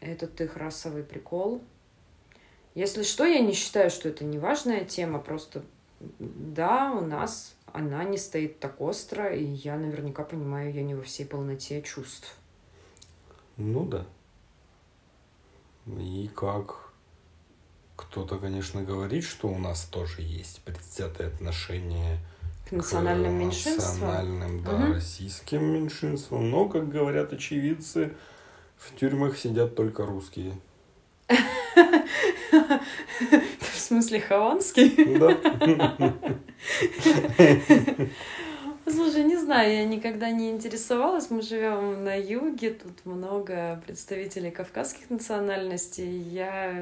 этот их расовый прикол. Если что, я не считаю, что это не важная тема, просто да, у нас она не стоит так остро, и я наверняка понимаю, я не во всей полноте чувств. Ну да. И как кто-то, конечно, говорит, что у нас тоже есть предвзятое отношение К национальным к меньшинствам. национальным, да, Мгм. российским меньшинствам. Но, как говорят очевидцы, в тюрьмах сидят только русские. В смысле хованский? Да. Слушай, не знаю, я никогда не интересовалась. Мы живем на юге, тут много представителей кавказских национальностей. Я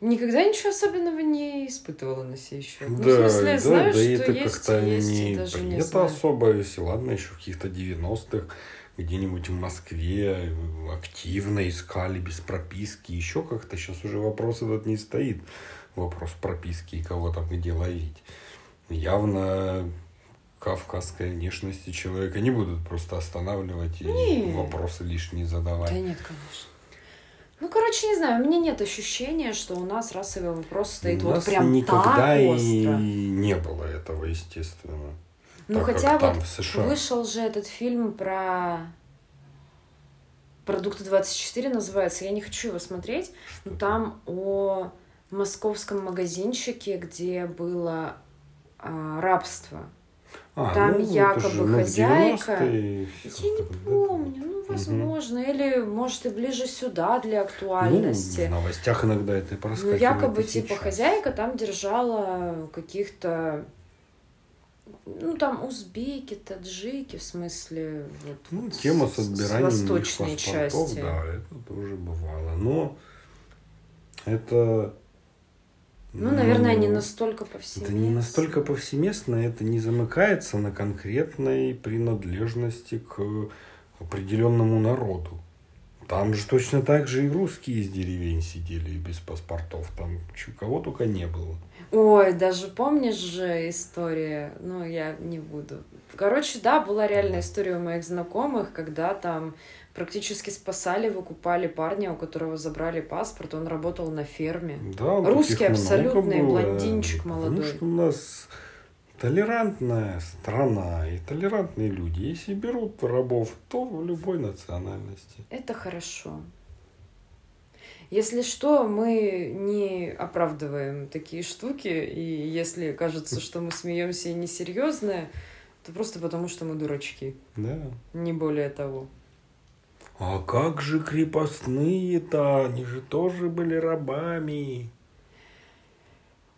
никогда ничего особенного не испытывала на сей счет. Ну, в Да, смысле, да, знаю, да, что это есть, как-то и есть, не даже не принято знаю. особо, если ладно, еще в каких-то 90-х где-нибудь в Москве активно искали без прописки, еще как-то сейчас уже вопрос этот не стоит, вопрос прописки и кого там где ловить. Явно кавказской внешности человека не будут просто останавливать и Не. вопросы лишние задавать. Да нет, конечно. Ну, короче, не знаю, у меня нет ощущения, что у нас расовый вопрос стоит У вот прям никогда так и остро. не было этого, естественно. Ну, так хотя вот вышел же этот фильм про продукты 24 называется. Я не хочу его смотреть, но там о московском магазинчике, где было а, рабство. А, Там ну, якобы же, ну, хозяйка. 90-е Я не помню, ну, возможно, или, может, и ближе сюда для актуальности. Ну, в новостях иногда это и Ну, якобы, типа, сейчас. хозяйка там держала каких-то, ну, там, узбеки, таджики, в смысле, вот, Ну, тема с с отбиранием восточной их паспортов, части. да, это тоже бывало. Но это... Ну, наверное, не ну, настолько повсеместно. Это не настолько повсеместно, это не замыкается на конкретной принадлежности к определенному народу. Там же точно так же и русские из деревень сидели без паспортов. Там чё- кого только не было. Ой, даже помнишь же история, ну, я не буду. Короче, да, была реальная история у моих знакомых, когда там практически спасали, выкупали парня, у которого забрали паспорт, он работал на ферме. Да, Русский абсолютный, было, блондинчик потому молодой. что у нас толерантная страна и толерантные люди. Если берут рабов, то в любой национальности. Это хорошо. Если что, мы не оправдываем такие штуки, и если кажется, что мы смеемся и несерьезно, то просто потому, что мы дурачки. Да. Не более того. А как же крепостные-то? Они же тоже были рабами.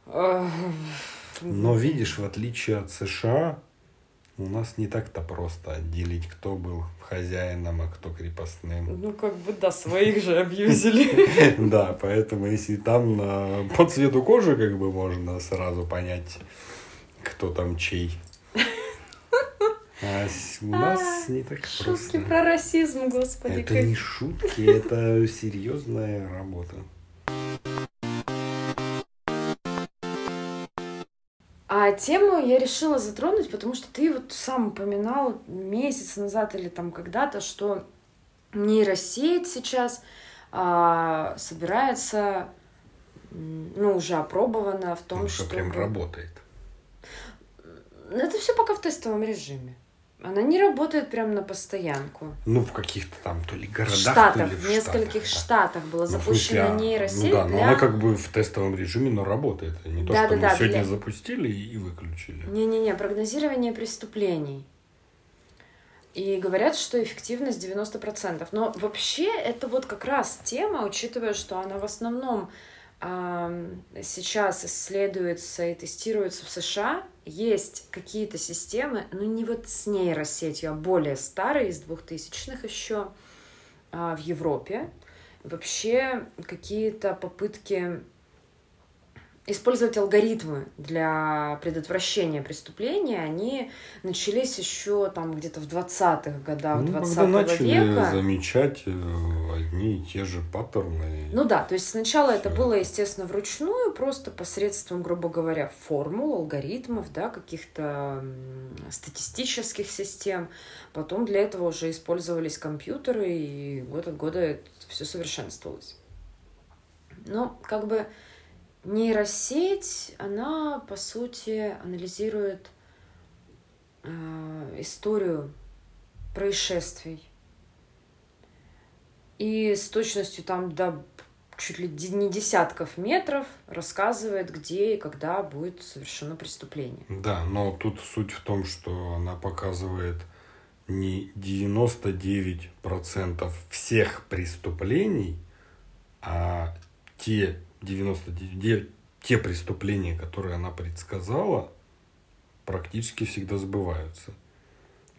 Но видишь, в отличие от США, у нас не так-то просто отделить, кто был хозяином, а кто крепостным. Ну, как бы, да, своих же абьюзили. Да, поэтому если там по цвету кожи как бы можно сразу понять, кто там чей. А у нас не так шутки просто. Шутки про расизм, господи. Это не шутки, это серьезная работа. А тему я решила затронуть, потому что ты вот сам упоминал месяц назад или там когда-то, что нейросеть сейчас а, собирается, ну, уже опробована в том, ну, что... прям работает. Это все пока в тестовом режиме. Она не работает прям на постоянку. Ну, в каких-то там то ли городах, штатах, то ли в, в нескольких штатах, штатах была ну, запущена смысле, а, нейросеть. Ну да, но для... она как бы в тестовом режиме, но работает. Не то, Да, что да, мы да, сегодня для- запустили и выключили. Не-не-не, прогнозирование преступлений. И говорят, что эффективность 90%. Но вообще это вот как раз тема, учитывая, что она в основном сейчас исследуется и тестируется в США. Есть какие-то системы, ну не вот с нейросетью, а более старые, из 2000-х еще а, в Европе. Вообще какие-то попытки использовать алгоритмы для предотвращения преступления, они начались еще там где-то в 20-х годах Ну, 20 когда начали века. замечать э, одни и те же паттерны. Ну да, то есть сначала это Всё было, это. естественно, вручную, просто посредством, грубо говоря, формул, алгоритмов, да, каких-то статистических систем. Потом для этого уже использовались компьютеры, и год от года это все совершенствовалось. Но как бы нейросеть, она, по сути, анализирует э, историю происшествий. И с точностью там до чуть ли не десятков метров рассказывает, где и когда будет совершено преступление. Да, но тут суть в том, что она показывает не 99% всех преступлений, а те 99, те преступления, которые она предсказала, практически всегда сбываются.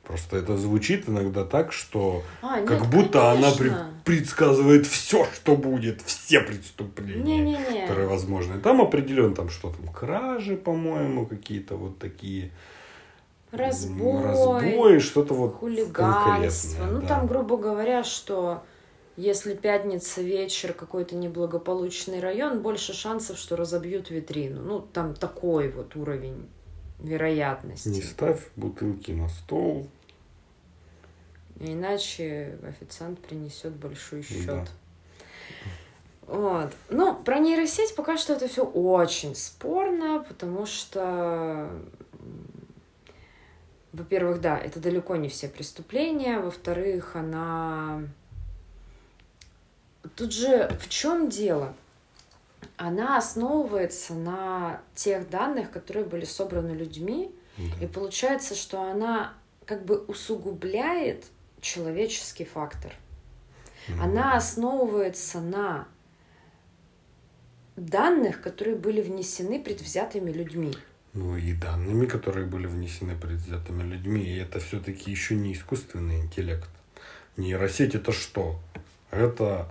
Просто это звучит иногда так, что А, как нет, будто она пред- конечно. предсказывает все, что будет, все преступления Не-не-не. которые возможны. Там определенно там что там, кражи, по-моему, какие-то вот такие. Разбой, м, разбои, что-то вот хулиганство. Ну, да. там, грубо говоря, что если пятница вечер, какой-то неблагополучный район, больше шансов, что разобьют витрину. Ну, там такой вот уровень вероятности. Не ставь бутылки на стол. Иначе официант принесет большой счет. Да. Вот. Ну, про нейросеть пока что это все очень спорно, потому что, во-первых, да, это далеко не все преступления, во-вторых, она... Тут же в чем дело? Она основывается на тех данных, которые были собраны людьми, Да. и получается, что она как бы усугубляет человеческий фактор. Ну, Она основывается на данных, которые были внесены предвзятыми людьми. Ну и данными, которые были внесены предвзятыми людьми, и это все-таки еще не искусственный интеллект. Нейросеть это что? Это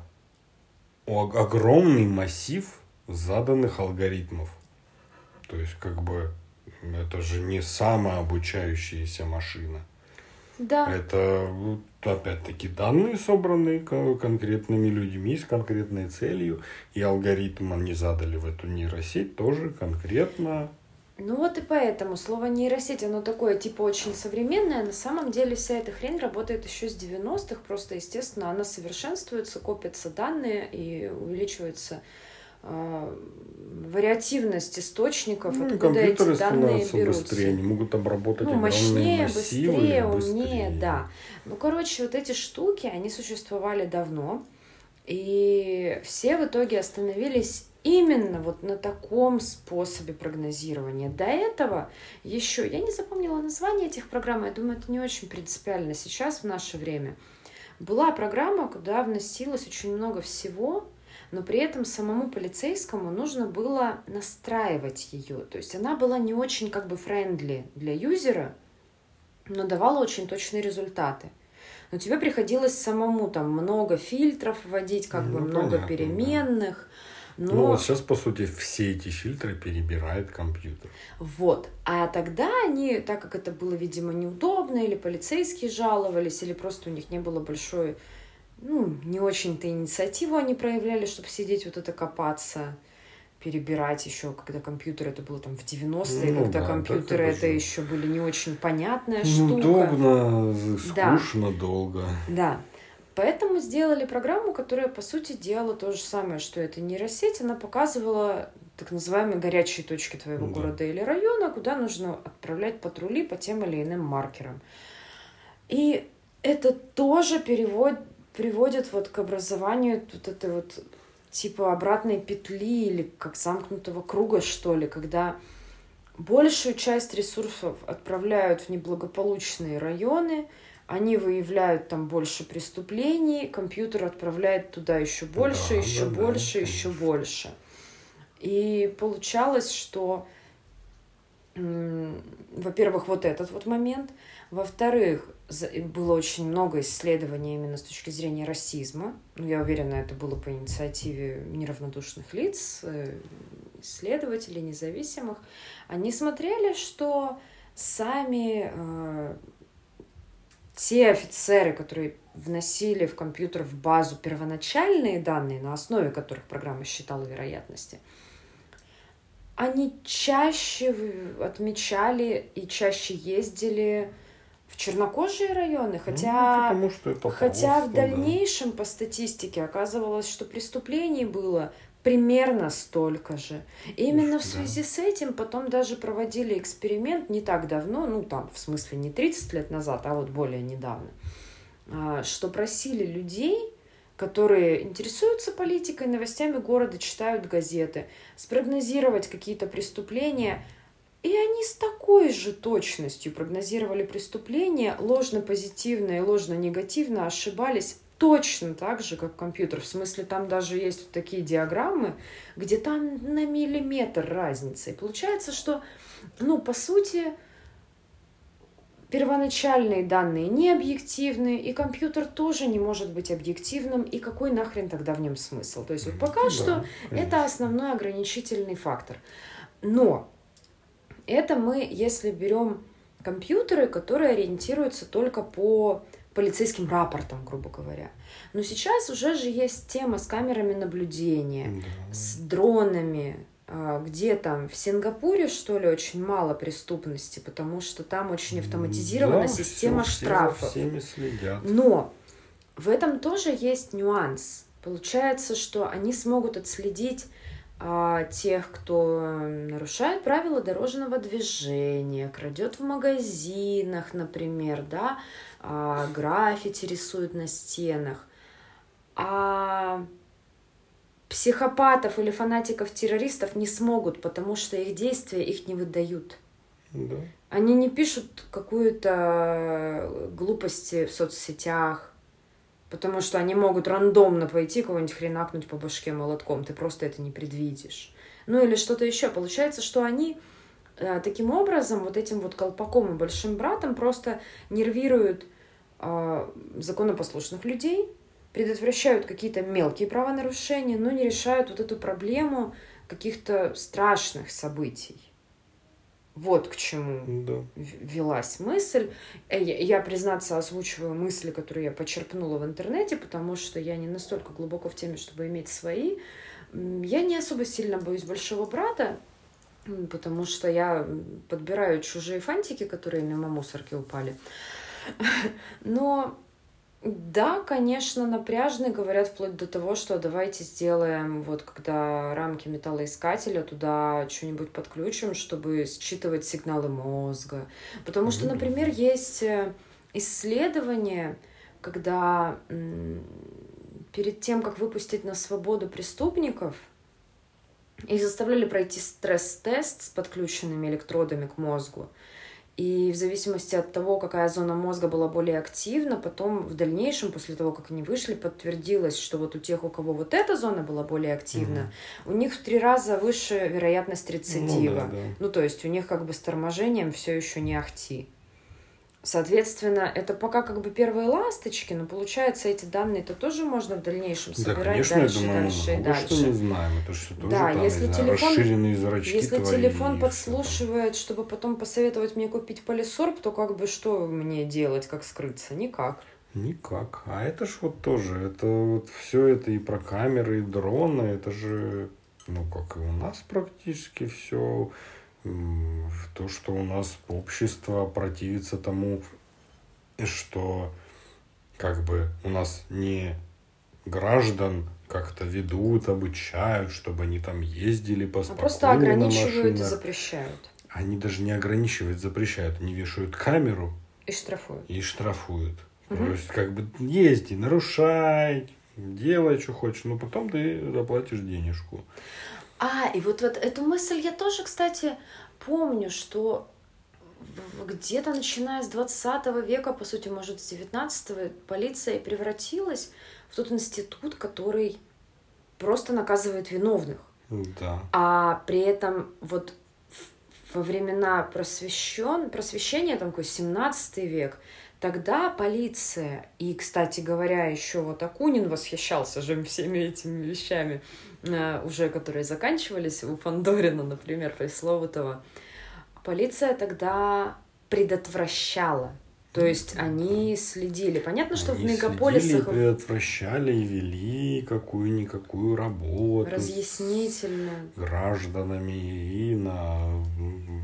огромный массив заданных алгоритмов. То есть, как бы, это же не самообучающаяся машина. Да. Это, опять-таки, данные, собранные кон- конкретными людьми с конкретной целью, и алгоритм они задали в эту нейросеть тоже конкретно. Ну вот и поэтому слово нейросеть, оно такое типа очень современное. На самом деле вся эта хрень работает еще с 90-х. Просто, естественно, она совершенствуется, копятся данные и увеличивается э, вариативность источников, Ну, откуда эти данные становятся берутся. быстрее, они могут обработать Ну, мощнее, массивы быстрее, быстрее. умнее, да. Ну, короче, вот эти штуки, они существовали давно, и все в итоге остановились именно вот на таком способе прогнозирования. До этого еще, я не запомнила название этих программ, я думаю, это не очень принципиально сейчас, в наше время. Была программа, куда вносилось очень много всего, но при этом самому полицейскому нужно было настраивать ее. То есть она была не очень как бы френдли для юзера, но давала очень точные результаты. Но тебе приходилось самому там много фильтров вводить, как бы Ну, много понятно, да. Но Ну, вот сейчас, по сути, все эти фильтры перебирает компьютер. Вот. А тогда они, так как это было, видимо, неудобно, или полицейские жаловались, или просто у них не было большой, ну, не очень-то инициативу они проявляли, чтобы сидеть вот это копаться, перебирать еще, когда компьютер, это было там в 90-е, Ну когда да, компьютеры это это еще были не очень понятная штука. Неудобно, Да. скучно, долго. Да. Поэтому сделали программу, которая, по сути, делала то же самое, что эта нейросеть. Она показывала так называемые горячие точки твоего Да. города или района, куда нужно отправлять патрули по тем или иным маркерам. И это тоже перевод, приводит вот к образованию вот этой вот типа обратной петли или как замкнутого круга, что ли, когда большую часть ресурсов отправляют в неблагополучные районы, они выявляют там больше преступлений, компьютер отправляет туда еще больше, Да, еще да, да, больше, еще конечно. больше. И получалось, что, во-первых, вот этот вот момент, во-вторых, было очень много исследований именно с точки зрения расизма. Ну, я уверена, это было по инициативе неравнодушных лиц, э, исследователей независимых. Они смотрели, что сами э, те офицеры, которые вносили в компьютер в базу первоначальные данные, на основе которых программа считала вероятности, они чаще отмечали и чаще ездили в чернокожие районы, хотя... Ну, потому что это Хотя в да. дальнейшем по статистике оказывалось, что преступлений было примерно столько же. И именно в Да. связи с этим потом даже проводили эксперимент не так давно, ну там в смысле не 30 лет назад, а вот более недавно, а, что просили людей, которые интересуются политикой, новостями города, читают газеты, спрогнозировать какие-то преступления, и они с такой же точностью прогнозировали преступления, ложно-позитивно и ложно-негативно ошибались точно так же, как компьютер. В смысле, там даже есть вот такие диаграммы, где там на миллиметр разница. И получается, что, ну, по сути, первоначальные данные не объективны, и компьютер тоже не может быть объективным, и какой нахрен тогда в нем смысл? То есть вот пока Да, что это конечно. основной ограничительный фактор. Но это мы, если берем компьютеры, которые ориентируются только по полицейским рапортам, грубо говоря. Но сейчас уже же есть тема с камерами наблюдения, Да. с дронами, а, где там в Сингапуре, что ли, очень мало преступности, потому что там очень автоматизирована Да, система все штрафов. всеми следят. Но в этом тоже есть нюанс. Получается, что они смогут отследить тех, кто нарушает правила дорожного движения, крадет в магазинах, например, да, а, граффити рисует на стенах. А психопатов или фанатиков-террористов не смогут, потому что их действия их не выдают. Да. Они не пишут какую-то глупости в соцсетях, потому что они могут рандомно пойти кого-нибудь хренакнуть по башке молотком, ты просто это не предвидишь. Ну или что-то еще. Получается, что они э, таким образом, вот этим вот колпаком и большим братом просто нервируют э, законопослушных людей, предотвращают какие-то мелкие правонарушения, но не решают вот эту проблему каких-то страшных событий. Вот к чему Да. велась мысль. Э, Я, признаться, озвучиваю мысли, которые я почерпнула в интернете, потому что я не настолько глубоко в теме, чтобы иметь свои. Я не особо сильно боюсь большого брата, потому что я подбираю чужие фантики, которые мимо мусорки упали. Но Да, конечно, напряжный, говорят вплоть до того, что давайте сделаем, вот когда рамки металлоискателя, туда что-нибудь подключим, чтобы считывать сигналы мозга. Потому что, например, есть э, исследования, когда перед тем, как выпустить на свободу преступников, их заставляли пройти стресс-тест с подключенными электродами к мозгу. И в зависимости от того, какая зона мозга была более активна, потом в дальнейшем, после того, как они вышли, подтвердилось, что вот у тех, у кого вот эта зона была более активна, mm-hmm. у них в три раза выше вероятность рецидива. Ну, да, да. ну, то есть у них как бы с торможением все еще не ахти. Соответственно, это пока как бы первые ласточки, но получается эти данные-то тоже можно в дальнейшем собирать да, конечно, дальше, я думаю, дальше и дальше. что не знаем, это что тоже да, там, если знаю, телефон, расширенные зрачки Если твои, телефон подслушивает, там. чтобы потом посоветовать мне купить полисорб, то как бы что мне делать, как скрыться? Никак. Никак. А это ж вот тоже, это вот все это и про камеры, и дроны, это же, ну, как и у нас практически все в то, что у нас общество противится тому, что как бы у нас не граждан как-то ведут, обучают, чтобы они там ездили по А просто ограничивают и запрещают. Они даже не ограничивают, запрещают. Они вешают камеру. И штрафуют. И штрафуют. Угу. То есть, как бы езди, нарушай, делай, что хочешь, но потом ты заплатишь денежку. А, и вот, вот эту мысль я тоже, кстати, помню, что где-то начиная с 20 века, по сути, может, с 19 полиция превратилась в тот институт, который просто наказывает виновных. Да. А при этом вот во времена просвещен, просвещения, там какой 17 век, тогда полиция, и, кстати говоря, еще вот Акунин восхищался же всеми этими вещами, уже которые заканчивались у Фандорина, например, пресловутого, полиция тогда предотвращала. То есть они следили. Понятно, что они в мегаполисах... Следили, предотвращали и вели какую-никакую работу. Разъяснительную. С гражданами и на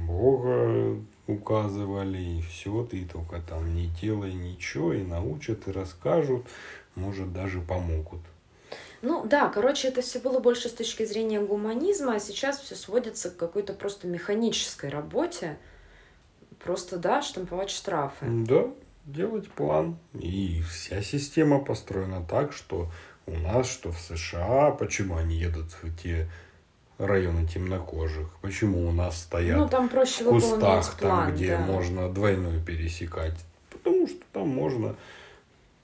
Бога указывали, и все, ты только там не делай ничего, и научат, и расскажут, может, даже помогут. Ну да, короче, это все было больше с точки зрения гуманизма, а сейчас все сводится к какой-то просто механической работе. Просто, да, штамповать штрафы. Да, делать план. И вся система построена так, что у нас, что в США, почему они едут в те районы темнокожих, почему у нас стоят ну, там проще в кустах, план, там, где да. можно двойную пересекать. Потому что там можно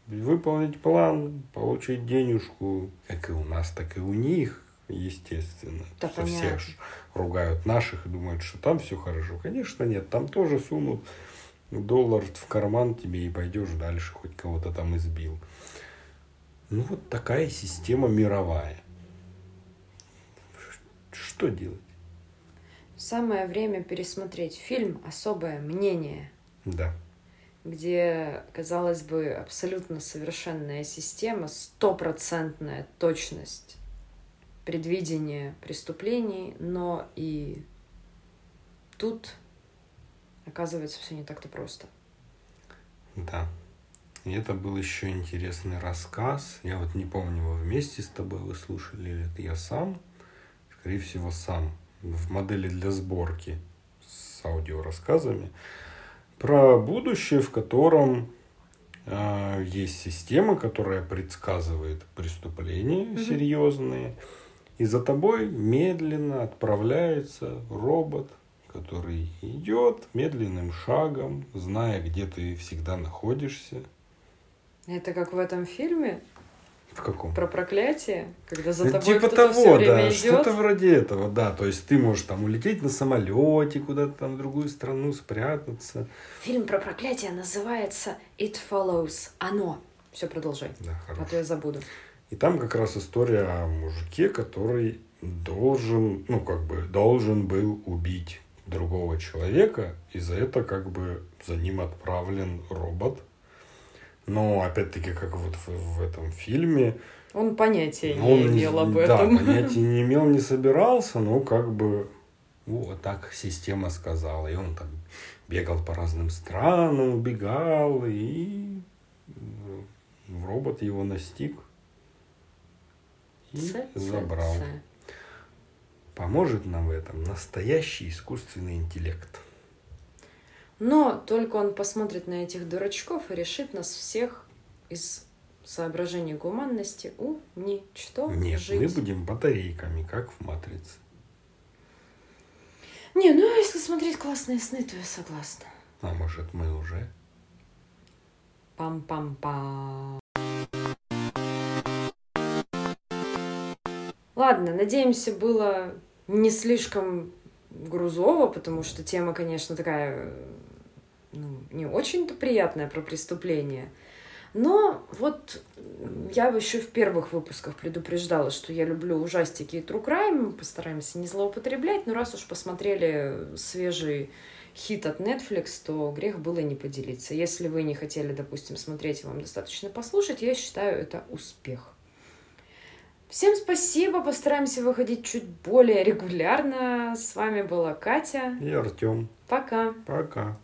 выполнить план, получить денежку, как и у нас, так и у них, естественно. Да, понятно. всех ругают наших и думают, что там все хорошо. Конечно, нет, там тоже сунут доллар в карман тебе и пойдешь дальше, хоть кого-то там избил. Ну вот такая система мировая. Что делать? Самое время пересмотреть фильм «Особое мнение». Да где, казалось бы, абсолютно совершенная система, стопроцентная точность предвидения преступлений, но и тут оказывается все не так-то просто. Да. И это был еще интересный рассказ. Я вот не помню, его вместе с тобой вы слушали или это я сам. Скорее всего, сам. В модели для сборки с аудиорассказами про будущее, в котором э, есть система, которая предсказывает преступления mm-hmm. серьезные, и за тобой медленно отправляется робот, который идет медленным шагом, зная, где ты всегда находишься. Это как в этом фильме? В каком? Про проклятие, когда за тобой типа кто-то того, все время да, идет. что-то вроде этого, да. То есть ты можешь там улететь на самолете куда-то там в другую страну, спрятаться. Фильм про проклятие называется It Follows. Оно. Все, продолжай. Да, хорошо. А то я забуду. И там как раз история о мужике, который должен, ну как бы должен был убить другого человека, и за это как бы за ним отправлен робот, но опять-таки, как вот в, в этом фильме, он понятия не он имел не, об этом. Да, понятия не имел, не собирался, но как бы вот так система сказала. И он там бегал по разным странам, убегал, и робот его настиг и Ц, ц, забрал. ц. Поможет нам в этом настоящий искусственный интеллект. Но только он посмотрит на этих дурачков и решит нас всех из соображений гуманности уничтожить. Нет, мы будем батарейками, как в «Матрице». Не, ну если смотреть классные сны, то я согласна. А может, мы уже? Пам-пам-пам. Ладно, надеемся, было не слишком грузово, потому что тема, конечно, такая ну, не очень-то приятная про преступление. Но вот я еще в первых выпусках предупреждала, что я люблю ужастики и true crime, постараемся не злоупотреблять, но раз уж посмотрели свежий хит от Netflix, то грех было не поделиться. Если вы не хотели, допустим, смотреть, и вам достаточно послушать, я считаю это успех. Всем спасибо, постараемся выходить чуть более регулярно. С вами была Катя. И Артем. Пока. Пока.